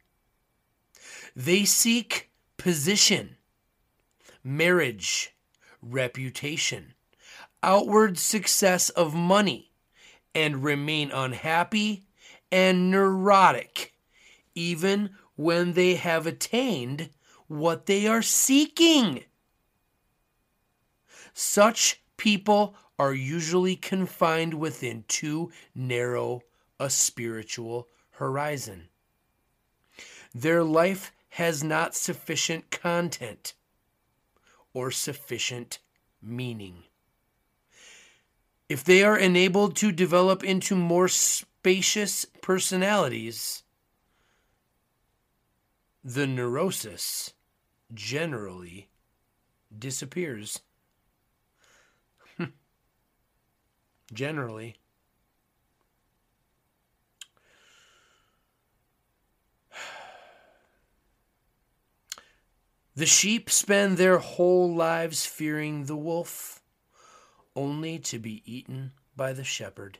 They seek position, marriage, reputation, outward success of money, and remain unhappy and neurotic even when they have attained what they are seeking. Such people are usually confined within too narrow a spiritual horizon. Their life has not sufficient content or sufficient meaning. If they are enabled to develop into more spacious personalities, the neurosis generally disappears. generally. The sheep spend their whole lives fearing the wolf, only to be eaten by the shepherd.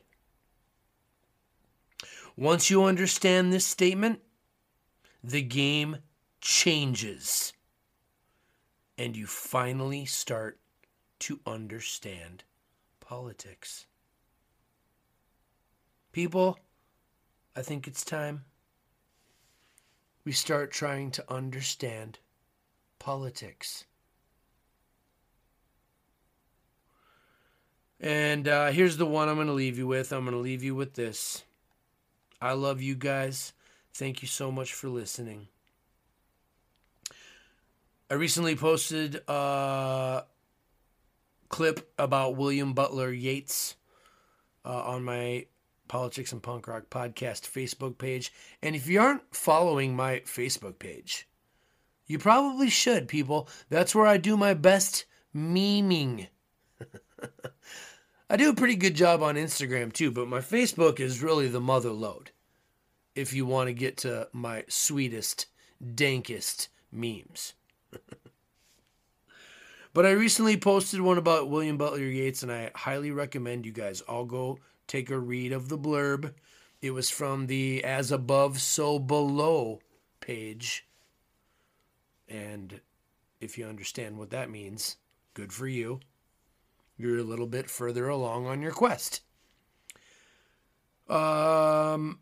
Once you understand this statement, the game changes. And you finally start to understand politics. People, I think it's time we start trying to understand politics. And uh, here's the one I'm going to leave you with. I'm going to leave you with this. I love you guys. Thank you so much for listening. I recently posted a clip about William Butler Yeats uh, on my Politics and Punk Rock podcast Facebook page. And if you aren't following my Facebook page, you probably should, people. That's where I do my best memeing. I do a pretty good job on Instagram too, but my Facebook is really the mother load if you want to get to my sweetest, dankest memes. but I recently posted one about William Butler Yeats, and I highly recommend you guys all go take a read of the blurb. It was from the As Above, So Below page and if you understand what that means, good for you. You're a little bit further along on your quest. Um,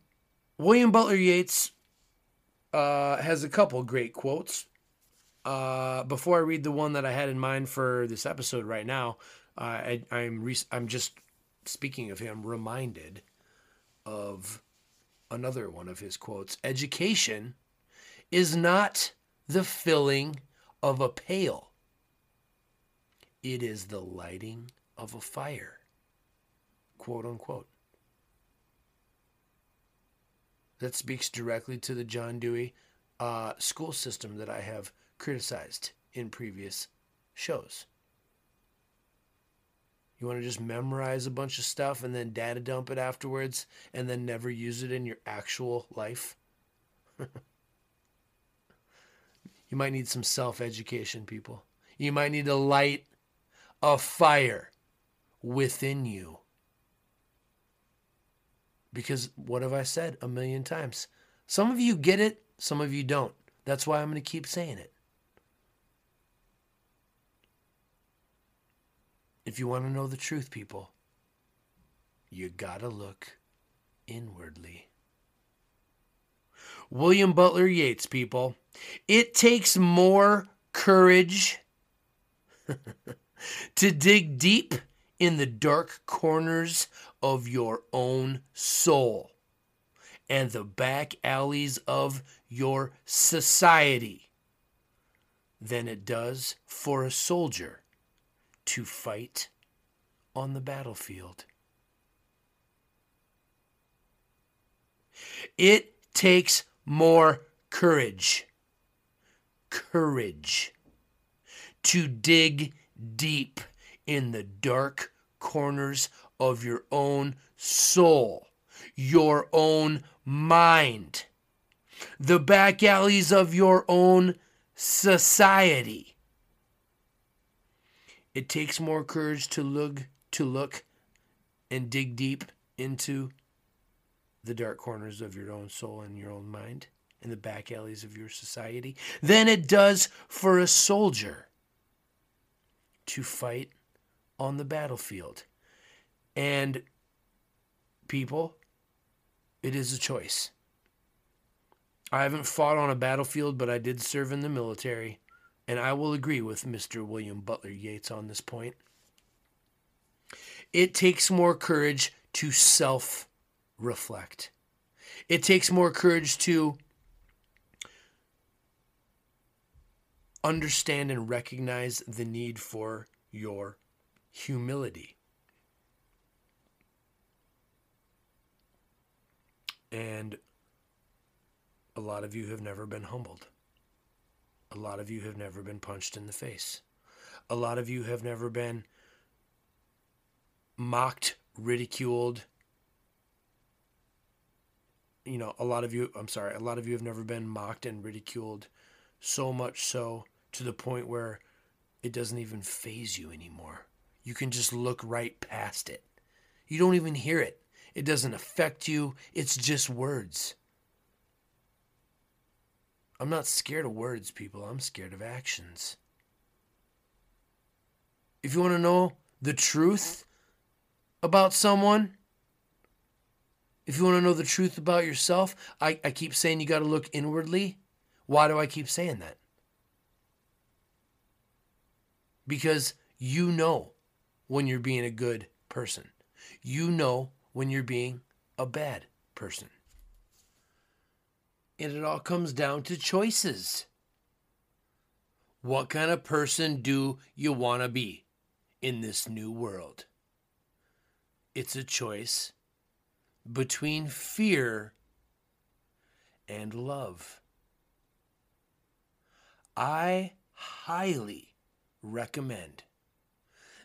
William Butler Yeats uh, has a couple great quotes. Uh, before I read the one that I had in mind for this episode right now, uh, I, I'm re- I'm just speaking of him reminded of another one of his quotes. Education is not the filling of a pail. It is the lighting of a fire. Quote unquote. That speaks directly to the John Dewey uh, school system that I have criticized in previous shows. You want to just memorize a bunch of stuff and then data dump it afterwards and then never use it in your actual life? You might need some self education, people. You might need to light a fire within you. Because what have I said a million times? Some of you get it, some of you don't. That's why I'm going to keep saying it. If you want to know the truth, people, you gotta look inwardly. William Butler Yeats, people. It takes more courage to dig deep in the dark corners of your own soul and the back alleys of your society than it does for a soldier to fight on the battlefield. It takes more courage. Courage to dig deep in the dark corners of your own soul, your own mind, the back alleys of your own society. It takes more courage to look to look and dig deep into the dark corners of your own soul and your own mind in the back alleys of your society than it does for a soldier to fight on the battlefield. And people, it is a choice. I haven't fought on a battlefield, but I did serve in the military, and I will agree with Mr. William Butler Yeats on this point. It takes more courage to self reflect. It takes more courage to understand and recognize the need for your humility. And a lot of you have never been humbled. A lot of you have never been punched in the face. A lot of you have never been mocked, ridiculed. You know, a lot of you, I'm sorry, a lot of you have never been mocked and ridiculed so much so to the point where it doesn't even faze you anymore. You can just look right past it. You don't even hear it. It doesn't affect you. It's just words. I'm not scared of words, people. I'm scared of actions. If you want to know the truth about someone, if you want to know the truth about yourself, I, I keep saying you got to look inwardly. Why do I keep saying that? Because you know when you're being a good person, you know when you're being a bad person. And it all comes down to choices. What kind of person do you want to be in this new world? It's a choice between fear and love. I highly recommend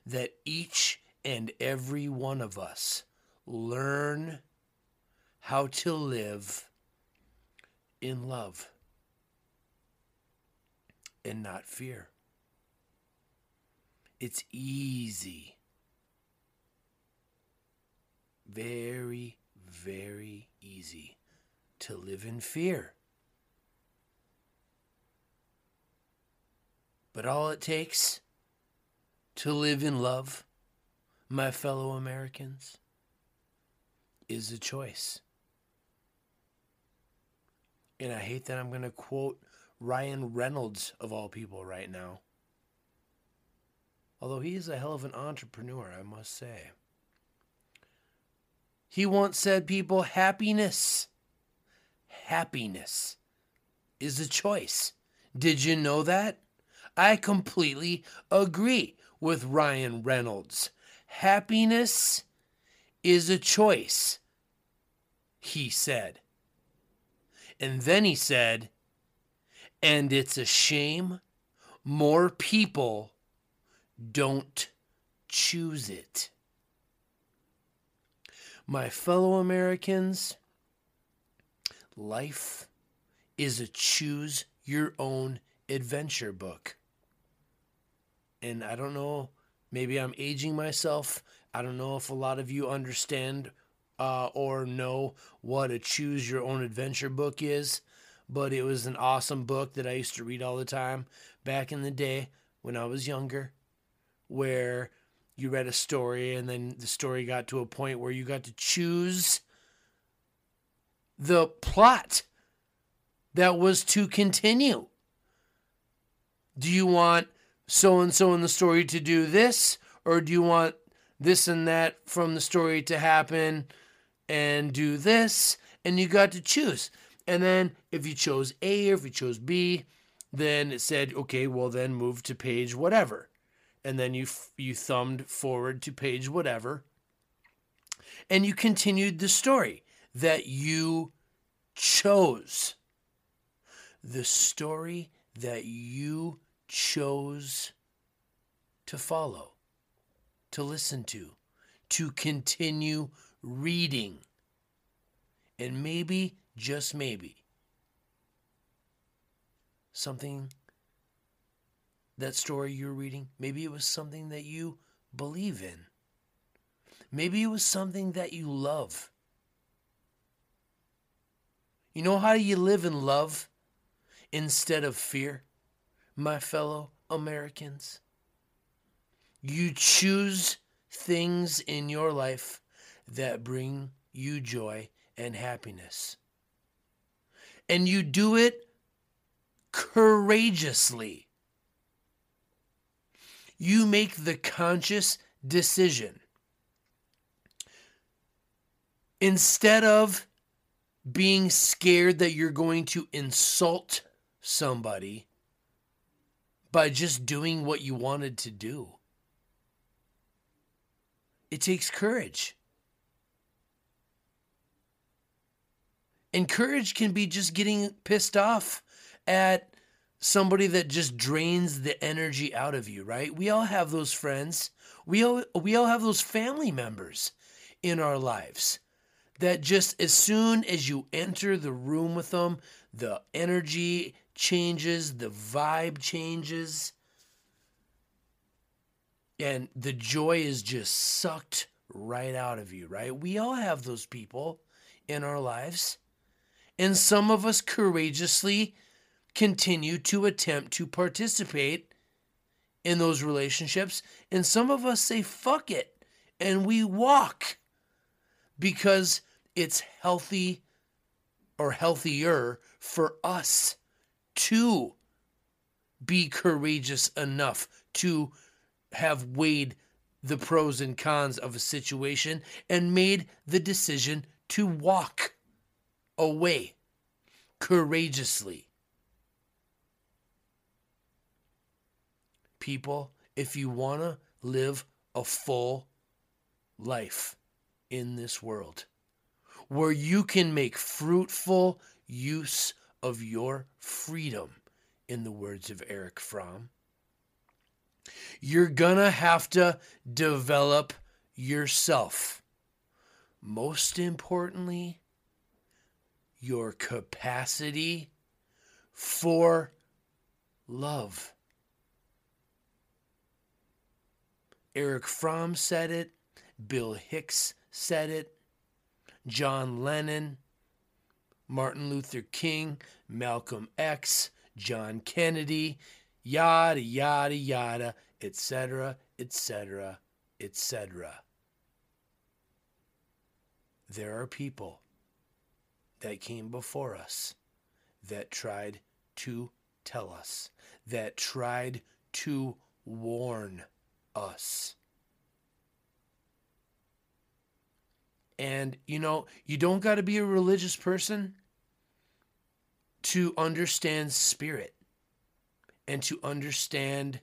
that each and every one of us learn how to live in love and not fear. It's easy. Very, very easy to live in fear. But all it takes to live in love, my fellow Americans, is a choice. And I hate that I'm going to quote Ryan Reynolds, of all people, right now. Although he is a hell of an entrepreneur, I must say. He once said, people, happiness, happiness is a choice. Did you know that? I completely agree with Ryan Reynolds. Happiness is a choice, he said. And then he said, and it's a shame more people don't choose it. My fellow Americans, life is a choose your own adventure book. And I don't know, maybe I'm aging myself. I don't know if a lot of you understand uh, or know what a choose your own adventure book is, but it was an awesome book that I used to read all the time back in the day when I was younger, where you read a story and then the story got to a point where you got to choose the plot that was to continue. Do you want so and so in the story to do this, or do you want this and that from the story to happen and do this? And you got to choose. And then if you chose A or if you chose B, then it said, okay, well, then move to page whatever. And then you, you thumbed forward to page whatever. And you continued the story that you chose. The story that you chose to follow, to listen to, to continue reading. And maybe, just maybe, something, that story you're reading, maybe it was something that you believe in. Maybe it was something that you love. You know how you live in love instead of fear, my fellow Americans? You choose things in your life that bring you joy and happiness. And you do it courageously. You make the conscious decision. Instead of being scared that you're going to insult somebody by just doing what you wanted to do. It takes courage. And courage can be just getting pissed off at somebody that just drains the energy out of you, right? We all have those friends. We all we all have those family members in our lives that just as soon as you enter the room with them, the energy changes, the vibe changes, and the joy is just sucked right out of you, right? We all have those people in our lives. And some of us courageously continue to attempt to participate in those relationships. And some of us say, fuck it. And we walk because it's healthy or healthier for us to be courageous enough to have weighed the pros and cons of a situation and made the decision to walk away courageously. People, if you want to live a full life in this world, where you can make fruitful use of your freedom, in the words of Erich Fromm. You're gonna have to develop yourself. Most importantly, your capacity for love. Erich Fromm said it, Bill Hicks said it, John Lennon, Martin Luther King, Malcolm X, John Kennedy, yada, yada, yada, etc., etc., etc. There are people that came before us that tried to tell us, that tried to warn us. And, you know, you don't got to be a religious person to understand spirit and to understand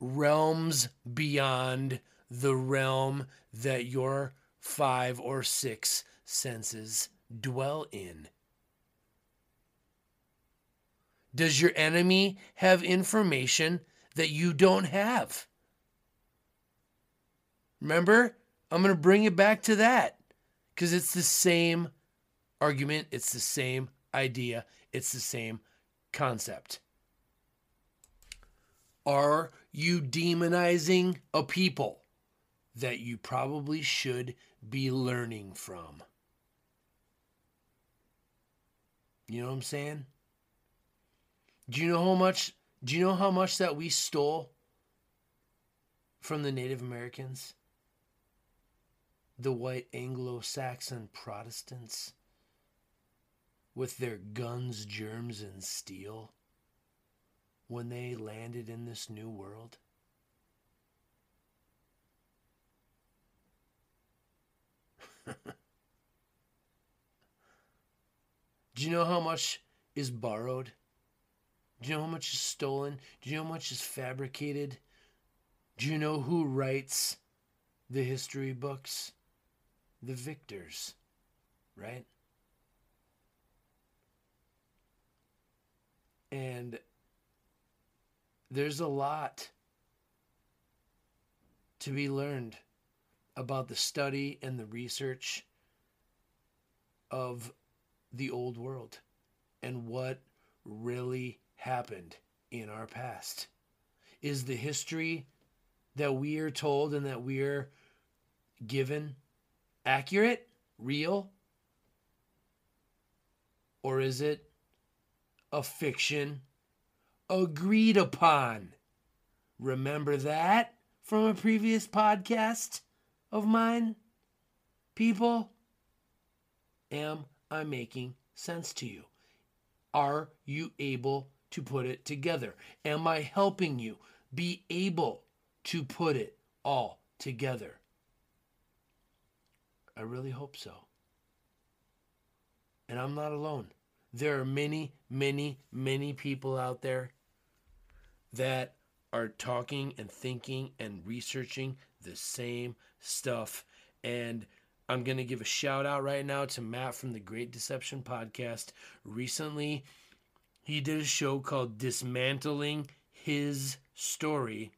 realms beyond the realm that your five or six senses dwell in. Does your enemy have information that you don't have? Remember, I'm going to bring it back to that because it's the same argument, it's the same idea, it's the same concept. Are you demonizing a people that you probably should be learning from? You know what I'm saying? Do you know how much do you know how much that we stole from the Native Americans, the white Anglo Saxon Protestants, with their guns, germs, and steel when they landed in this new world? Do you know how much is borrowed? Do you know how much is stolen? Do you know how much is fabricated? Do you know who writes the history books? The victors, right? And there's a lot to be learned about the study and the research of the old world and what really happened in our past. Is the history that we are told and that we are given accurate, real? Or is it a fiction agreed upon? Remember that from a previous podcast of mine? People, am I making sense to you? Are you able to put it together? Am I helping you be able to put it all together? I really hope so. And I'm not alone. There are many, many, many people out there that are talking and thinking and researching the same stuff. And I'm going to give a shout out right now to Matt from the Great Deception podcast. Recently, he did a show called Dismantling His Story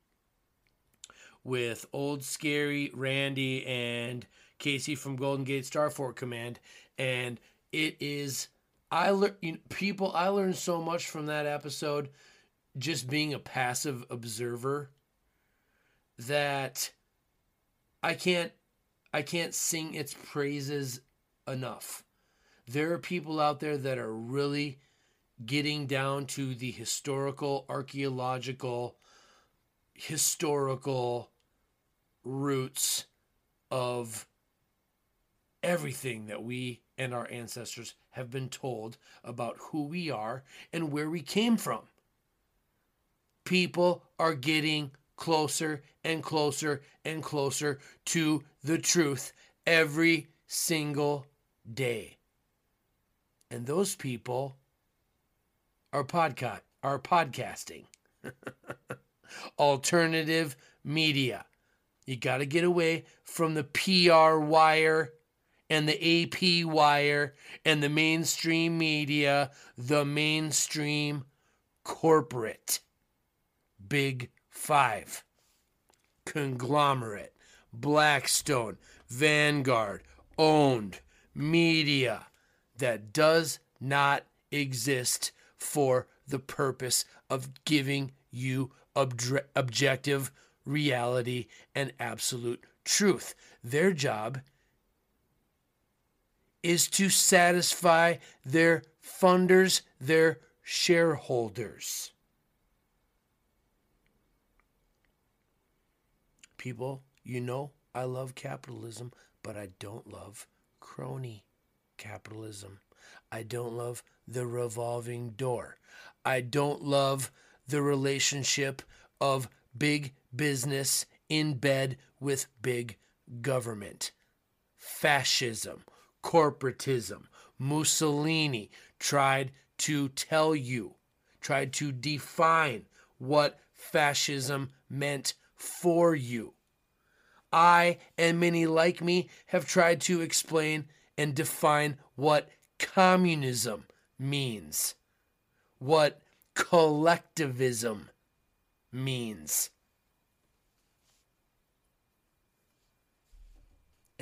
with Old Scary Randy and Casey from Golden Gate Star Starfort Command. And it is, I learned, you know, people, I learned so much from that episode just being a passive observer that I can't I can't sing its praises enough. There are people out there that are really getting down to the historical, archaeological, historical roots of everything that we and our ancestors have been told about who we are and where we came from. People are getting closer and closer and closer to the truth every single day. And those people are podcast are podcasting. Alternative media. You got to get away from the PR wire and the AP wire and the mainstream media, the mainstream corporate. Big five. Conglomerate, Blackstone, Vanguard, owned. Media that does not exist for the purpose of giving you obje- objective reality and absolute truth. Their job is to satisfy their funders, their shareholders. People, you know I love capitalism, but I don't love crony capitalism. I don't love the revolving door. I don't love the relationship of big business in bed with big government. Fascism, corporatism, Mussolini tried to tell you, tried to define what fascism meant for you. I and many like me have tried to explain and define what communism means, what collectivism means.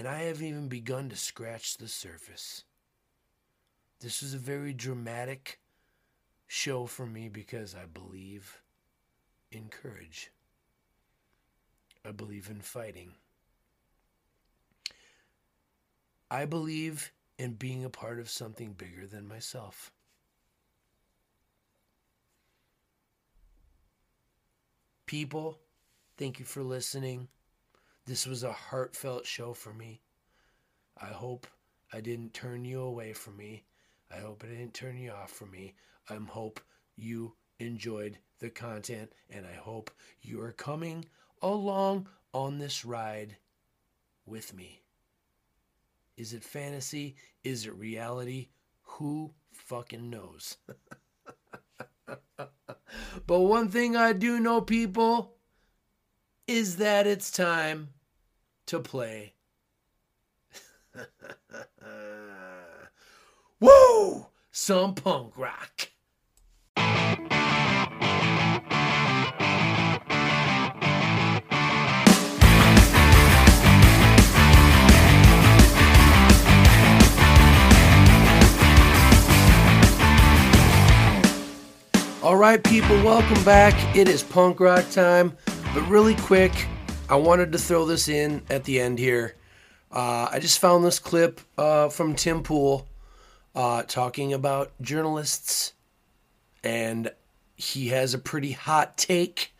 And I haven't even begun to scratch the surface. This is a very dramatic show for me because I believe in courage. I believe in fighting. I believe in being a part of something bigger than myself. People Thank you for listening. This was a heartfelt show for me. I hope I didn't turn you away from me. I hope I didn't turn you off from me. I hope you enjoyed the content and I hope you are coming along on this ride with me. Is it fantasy? Is it reality? Who fucking knows? but one thing I do know, people, is that it's time to play. Woo! Some punk rock. All right, people, welcome back. It is punk rock time. But really quick, I wanted to throw this in at the end here. Uh, I just found this clip uh, from Tim Pool uh, talking about journalists, and he has a pretty hot take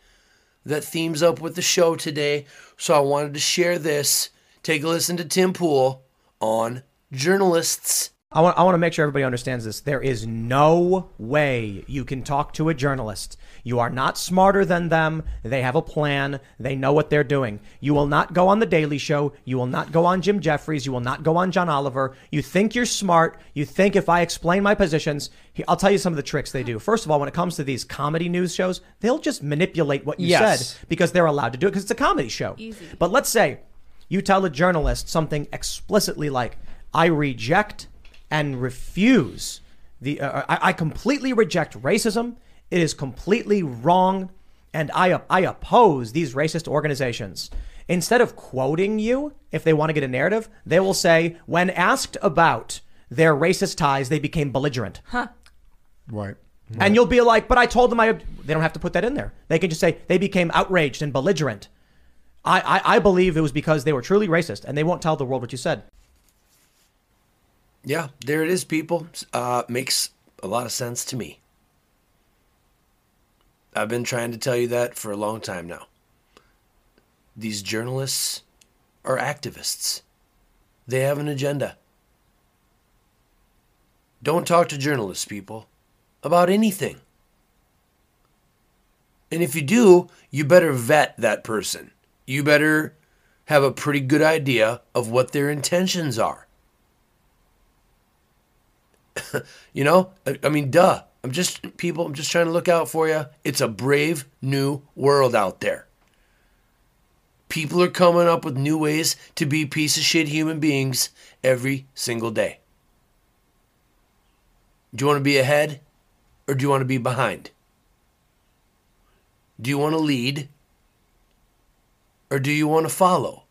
that themes up with the show today. So I wanted to share this. Take a listen to Tim Pool on journalists I want, I want to make sure everybody understands this. There is no way you can talk to a journalist. You are not smarter than them. They have a plan. They know what they're doing. You will not go on The Daily Show. You will not go on Jim Jeffries. You will not go on John Oliver. You think you're smart. You think if I explain my positions, I'll tell you some of the tricks they do. First of all, when it comes to these comedy news shows, they'll just manipulate what you yes. said because they're allowed to do it because it's a comedy show. Easy. But let's say you tell a journalist something explicitly like, I reject and refuse the. Uh, I, I completely reject racism. It is completely wrong, and I I oppose these racist organizations. Instead of quoting you, if they want to get a narrative, they will say, when asked about their racist ties, they became belligerent. Huh. Right. Right. And you'll be like, but I told them I. They don't have to put that in there. They can just say they became outraged and belligerent. I, I, I believe it was because they were truly racist, and they won't tell the world what you said. Yeah, there it is, people. Uh, makes a lot of sense to me. I've been trying to tell you that for a long time now. These journalists are activists, they have an agenda. Don't talk to journalists, people, about anything. And if you do, you better vet that person. You better have a pretty good idea of what their intentions are. you know, I, I mean, duh. I'm just, people, I'm just trying to look out for you. It's a brave new world out there. People are coming up with new ways to be piece of shit human beings every single day. Do you want to be ahead or do you want to be behind? Do you want to lead or do you want to follow?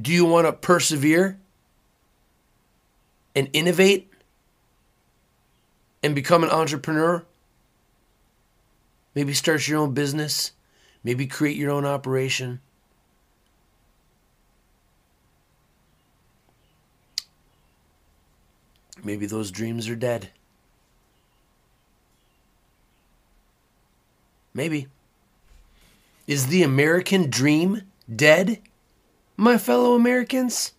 Do you want to persevere and innovate and become an entrepreneur. Maybe start your own business. Maybe create your own operation. Maybe those dreams are dead. Maybe. Is the American dream dead? My fellow Americans?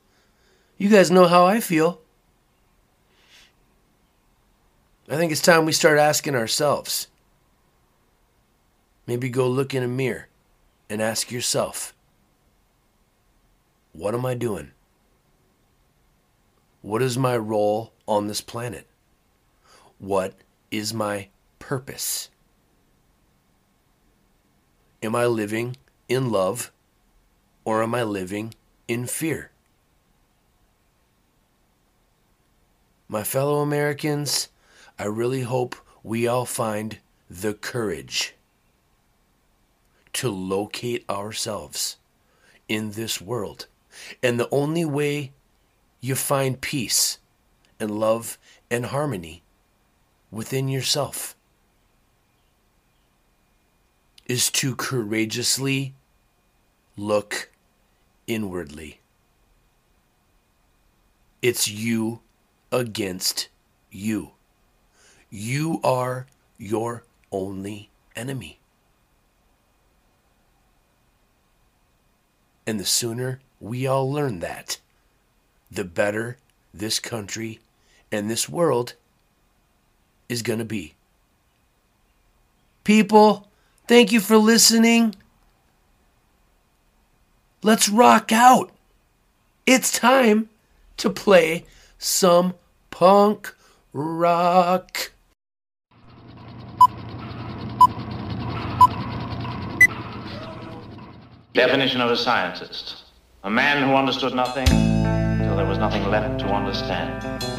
You guys know how I feel. I think it's time we start asking ourselves. Maybe go look in a mirror and ask yourself, what am I doing? What is my role on this planet? What is my purpose? Am I living in love or am I living in fear? My fellow Americans, I really hope we all find the courage to locate ourselves in this world. And the only way you find peace and love and harmony within yourself is to courageously look inwardly. It's you against you. You are your only enemy. And the sooner we all learn that, the better this country and this world is going to be. People, thank you for listening. Let's rock out. It's time to play some punk rock. Definition of a scientist a man who understood nothing until there was nothing left to understand.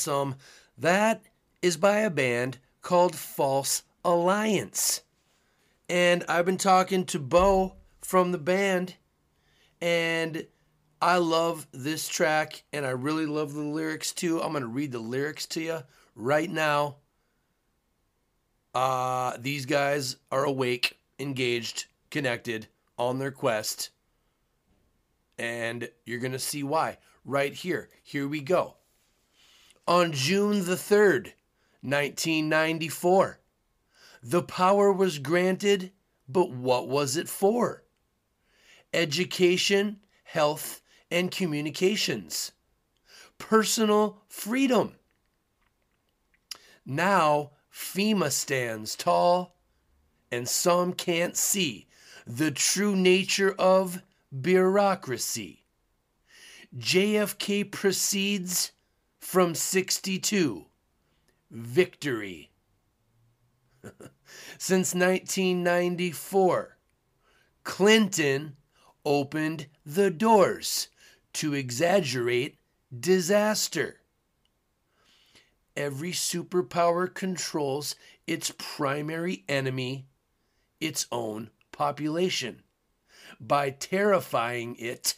Awesome. That is by a band called False Alliance. And I've been talking to Bo from the band, and I love this track, and I really love the lyrics too. I'm going to read the lyrics to you right now. Uh, these guys are awake, engaged, connected, on their quest and you're going to see why right here. Here we go. On June the 3rd, 1994, the power was granted, but what was it for? Education, health, and communications. Personal freedom. Now FEMA stands tall, and some can't see the true nature of bureaucracy. JFK proceeds from 62. Victory. Since 1994, Clinton opened the doors to exaggerate disaster. Every superpower controls its primary enemy, its own population, by terrifying it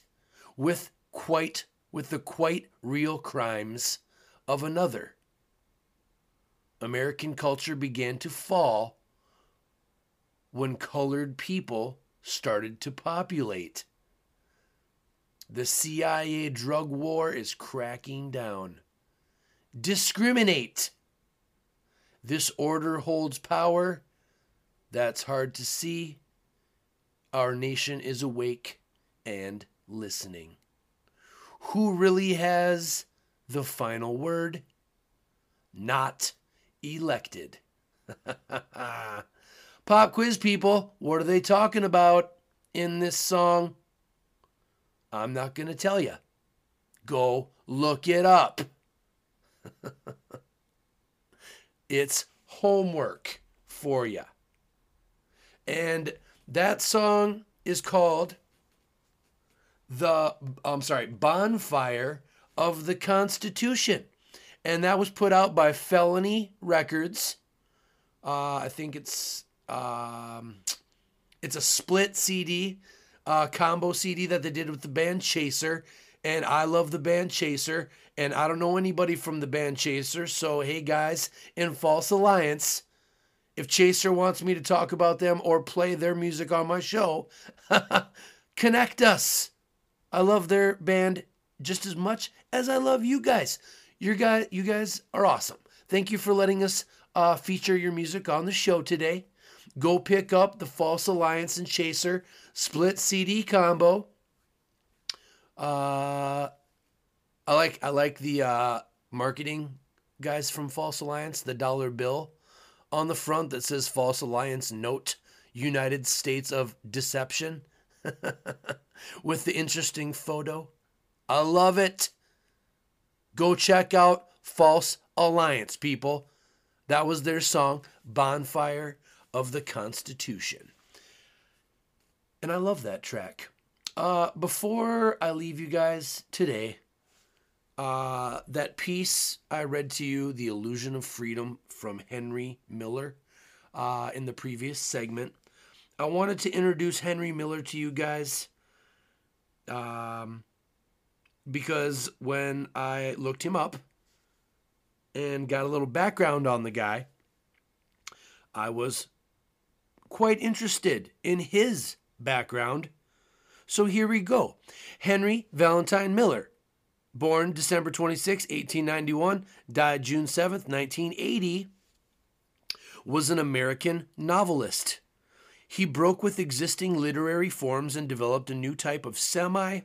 with quite with the quite real crimes of another. American culture began to fall when colored people started to populate. The CIA drug war is cracking down. Discriminate. This order holds power. That's hard to see. Our nation is awake and listening. Who really has the final word? Not elected. Pop quiz people, what are they talking about in this song? I'm not going to tell you. Go look it up. it's homework for you. And that song is called the I'm sorry, Bonfire of the Constitution. And that was put out by Felony Records. Uh, I think it's um, it's a split CD, uh, combo CD that they did with the band Chaser. And I love the band Chaser. And I don't know anybody from the band Chaser. So, hey guys, in False Alliance, if Chaser wants me to talk about them or play their music on my show, connect us. I love their band just as much as I love you guys. Your guy, you guys are awesome. Thank you for letting us uh, feature your music on the show today. Go pick up the False Alliance and Chaser split CD combo. Uh, I like I like the uh, marketing guys from False Alliance. The dollar bill on the front that says False Alliance Note United States of Deception with the interesting photo. I love it. Go check out False Alliance, people. That was their song, Bonfire of the Constitution. And I love that track. Uh, before I leave you guys today, uh, that piece I read to you, The Illusion of Freedom from Henry Miller, uh, in the previous segment, I wanted to introduce Henry Miller to you guys. Um, because when I looked him up and got a little background on the guy, I was quite interested in his background. So here we go. Henry Valentine Miller, born December 26, 1891, died June 7th, 1980, was an American novelist. He broke with existing literary forms and developed a new type of semi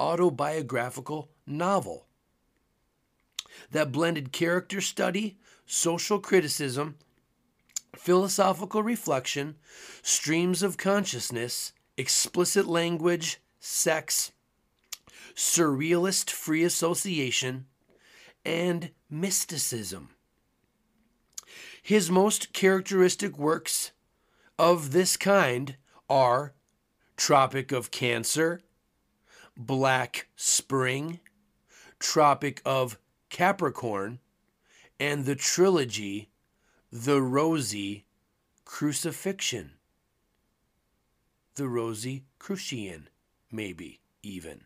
autobiographical novel that blended character study, social criticism, philosophical reflection, streams of consciousness, explicit language, sex, surrealist free association, and mysticism. His most characteristic works of this kind are Tropic of Cancer, Black Spring, Tropic of Capricorn, and the trilogy The Rosy Crucifixion. The Rosy Crucian, maybe even,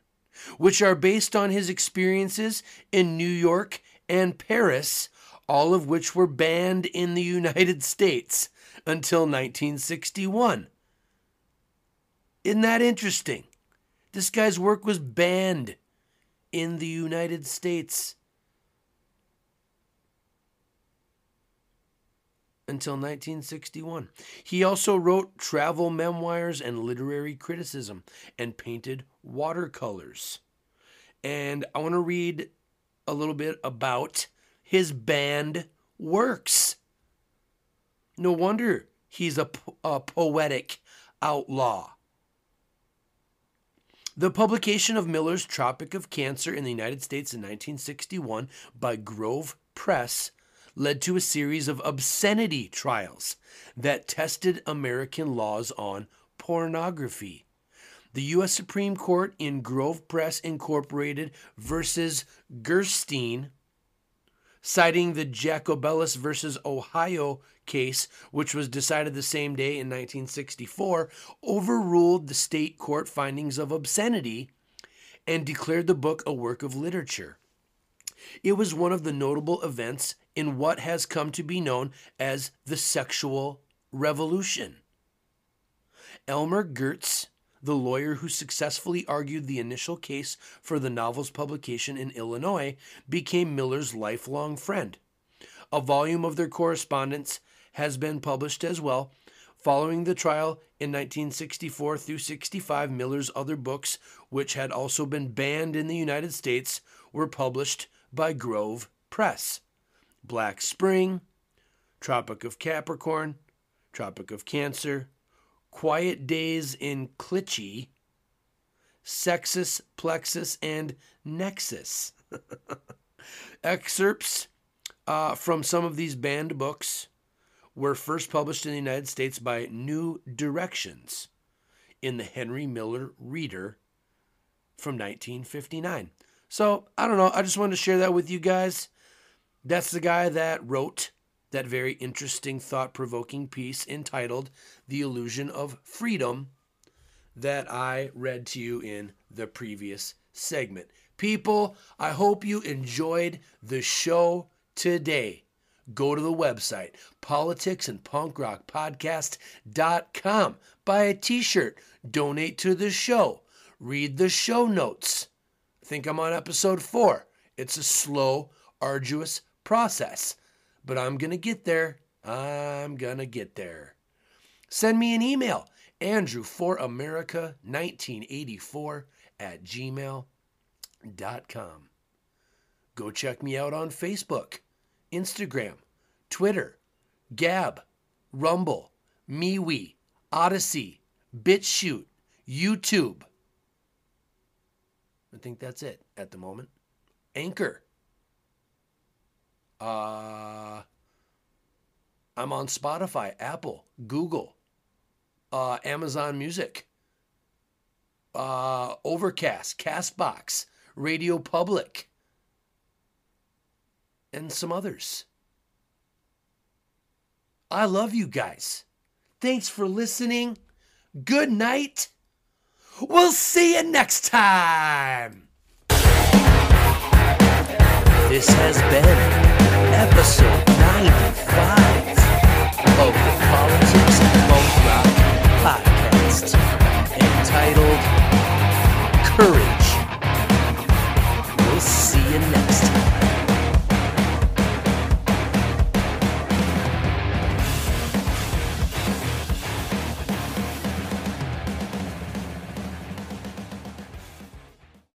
which are based on his experiences in New York and Paris, all of which were banned in the United States until 1961. Isn't that interesting? This guy's work was banned in the United States until 1961. He also wrote travel memoirs and literary criticism and painted watercolors. And I want to read a little bit about his banned works. No wonder he's a, a poetic outlaw. The publication of Miller's Tropic of Cancer in the United States in 1961 by Grove Press led to a series of obscenity trials that tested American laws on pornography. The U.S. Supreme Court in Grove Press Incorporated versus Gerstein, citing the Jacobellis versus Ohio case, which was decided the same day in 1964, overruled the state court findings of obscenity and declared the book a work of literature. It was one of the notable events in what has come to be known as the sexual revolution. Elmer Gertz, the lawyer who successfully argued the initial case for the novel's publication in Illinois, became Miller's lifelong friend. A volume of their correspondence has been published as well. Following the trial in 1964 through 65, Miller's other books, which had also been banned in the United States, were published by Grove Press. Black Spring, Tropic of Capricorn, Tropic of Cancer, Quiet Days in Clichy, Sexus, Plexus, and Nexus. Excerpts uh, from some of these banned books were first published in the United States by New Directions in the Henry Miller Reader from 1959. So, I don't know. I just wanted to share that with you guys. That's the guy that wrote that very interesting, thought provoking piece entitled The Illusion of Freedom that I read to you in the previous segment. People, I hope you enjoyed the show today. Go to the website, politicsandpunkrockpodcast.com. Buy a t shirt, donate to the show, read the show notes. Think I'm on episode four. It's a slow, arduous process, but I'm going to get there. I'm going to get there. Send me an email, Andrew for America 1984 at gmail.com. Go check me out on Facebook, Instagram, Twitter, Gab, Rumble, MeWe, Odysee, BitChute, YouTube. I think that's it at the moment. Anchor. Uh, I'm on Spotify, Apple, Google, uh, Amazon Music, uh, Overcast, Castbox, Radio Public, and some others. I love you guys. Thanks for listening. Good night. We'll see you next time. This has been episode 95 of the Politics Podcast